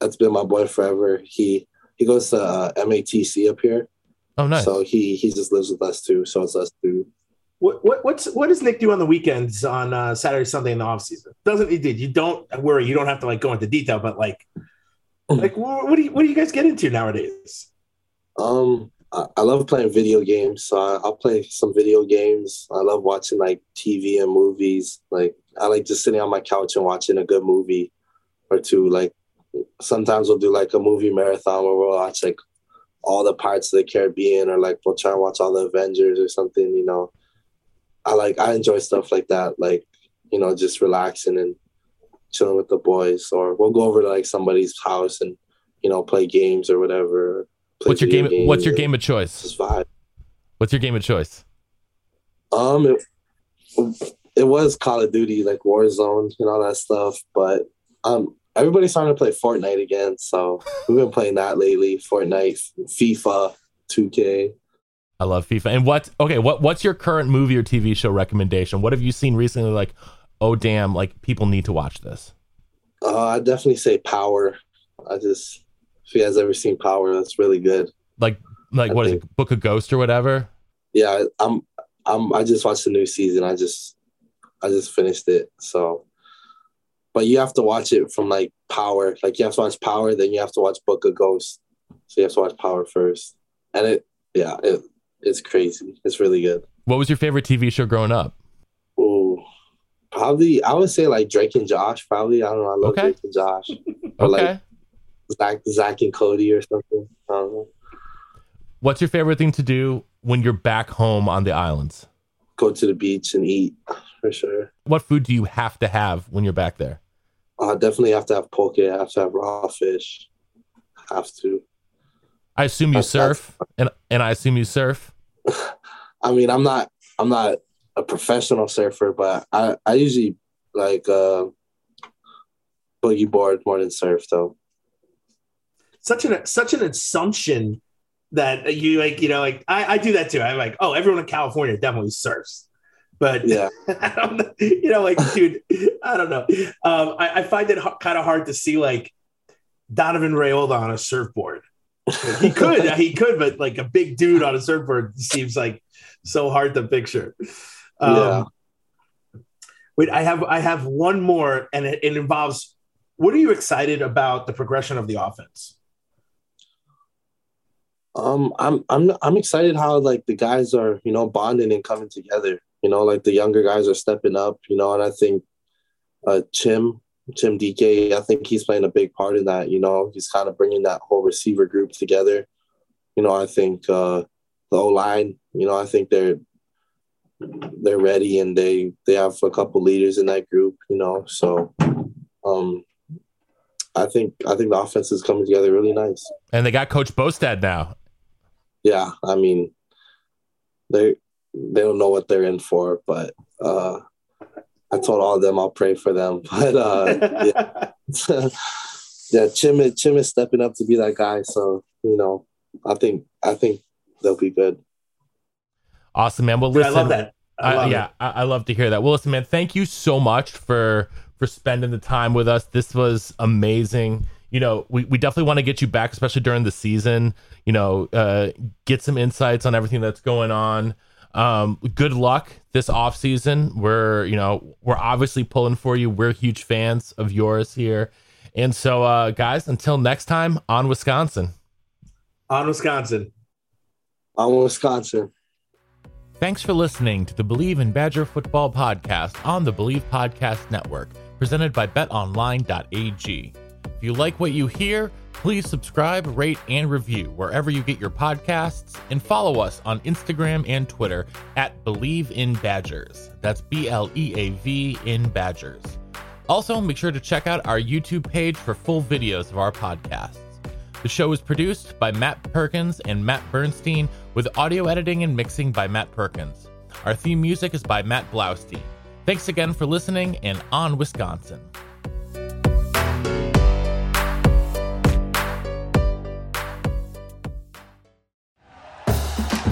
that's been my boy forever. He he goes to uh, MATC up here, Oh, nice. so he he just lives with us too. So it's us two. What, what what's what does Nick do on the weekends on uh, Saturday, Sunday in the off season? Doesn't he did? You don't worry. You don't have to like go into detail, but like, like what, what do you what do you guys get into nowadays? Um, I, love playing video games, so I, I'll play some video games. I love watching like TV and movies. Like I like just sitting on my couch and watching a good movie or two. Like sometimes we'll do like a movie marathon where we'll watch like all the parts of the Caribbean or like we'll try and watch all the Avengers or something. You know, I like I enjoy stuff like that. Like you know, just relaxing and chilling with the boys, or we'll go over to like somebody's house and you know play games or whatever. What's your game? What's your game of choice? Just vibe. What's your game of choice? Um, it, it was Call of Duty, like Warzone and all that stuff. But um, everybody's starting to play Fortnite again, so we've been playing that lately. Fortnite, FIFA, 2K. I love FIFA. And what? Okay, what what's your current movie or TV show recommendation? What have you seen recently? Like, oh damn, like people need to watch this. Uh, I definitely say Power. I just if you guys ever seen Power, that's really good. Like, like I what is think- it? Book of Ghost or whatever. Yeah, I'm I'm I just watched the new season. I just I just finished it. So but you have to watch it from like Power. Like you have to watch Power, then you have to watch Book of Ghost. So you have to watch Power first. And it yeah, it it's crazy. It's really good. What was your favorite TV show growing up? Ooh. Probably I would say like Drake and Josh, probably. I don't know. I love Okay. Drake and Josh. Or Okay. like Zack Zack and Cody or something. I don't know. What's your favorite thing to do when you're back home on the islands? Go to the beach and eat for sure. What food do you have to have when you're back there? I definitely have to have poke. I have to have raw fish. Have to. I assume you surf, and and I assume you surf. I mean, I'm not. I'm not a professional surfer, but I I usually like uh boogie board more than surf though. Such an such an assumption that you like. You know, like I, I do that too. I'm like, oh, everyone in California definitely surfs, but Yeah. I don't know. You know, like, dude, I don't know. Um, I, I find it h- kind of hard to see like Donovan Raiola on a surfboard. Like, he could, he could, but like a big dude on a surfboard seems like so hard to picture. Um, Yeah. Wait, I have I have one more, and it, it involves. What are you excited about the progression of the offense? Um, I'm I'm I'm excited how like the guys are you know bonding and coming together. You know, like the younger guys are stepping up. You know, and I think uh Chim Chim Dike, I think he's playing a big part in that. You know, he's kind of bringing that whole receiver group together. You know, I think uh the O line. You know, I think they're they're ready and they they have a couple leaders in that group. You know, so um, I think I think the offense is coming together really nice. And they got Coach Bostad now. Yeah, I mean, they they don't know what they're in for, but uh, I told all of them I'll pray for them. But uh, yeah, yeah, Chim is, Chim is stepping up to be that guy. So you know, I think I think they'll be good. Awesome, man. Well, Dude, I listen, love that. I I- love yeah. I, I love to hear that. Well, listen, man, thank you so much for for spending the time with us. This was amazing. You know, we, we definitely want to get you back, especially during the season. You know, uh, get some insights on everything that's going on. Um, good luck this off season. We're you know we're obviously pulling for you. We're huge fans of yours here, and so uh, guys, until next time on Wisconsin. On Wisconsin. I'm Wisconsin. Thanks for listening to the Bleav in Badger Football podcast on the Bleav Podcast Network, presented by betonline.ag. If you like what you hear, please subscribe, rate, and review wherever you get your podcasts, and follow us on Instagram and Twitter at Bleav in Badgers. That's B L E A V in Badgers. Also, make sure to check out our YouTube page for full videos of our podcasts. The show is produced by Matt Perkins and Matt Bernstein, with audio editing and mixing by Matt Perkins. Our theme music is by Matt Blaustein. Thanks again for listening and on Wisconsin.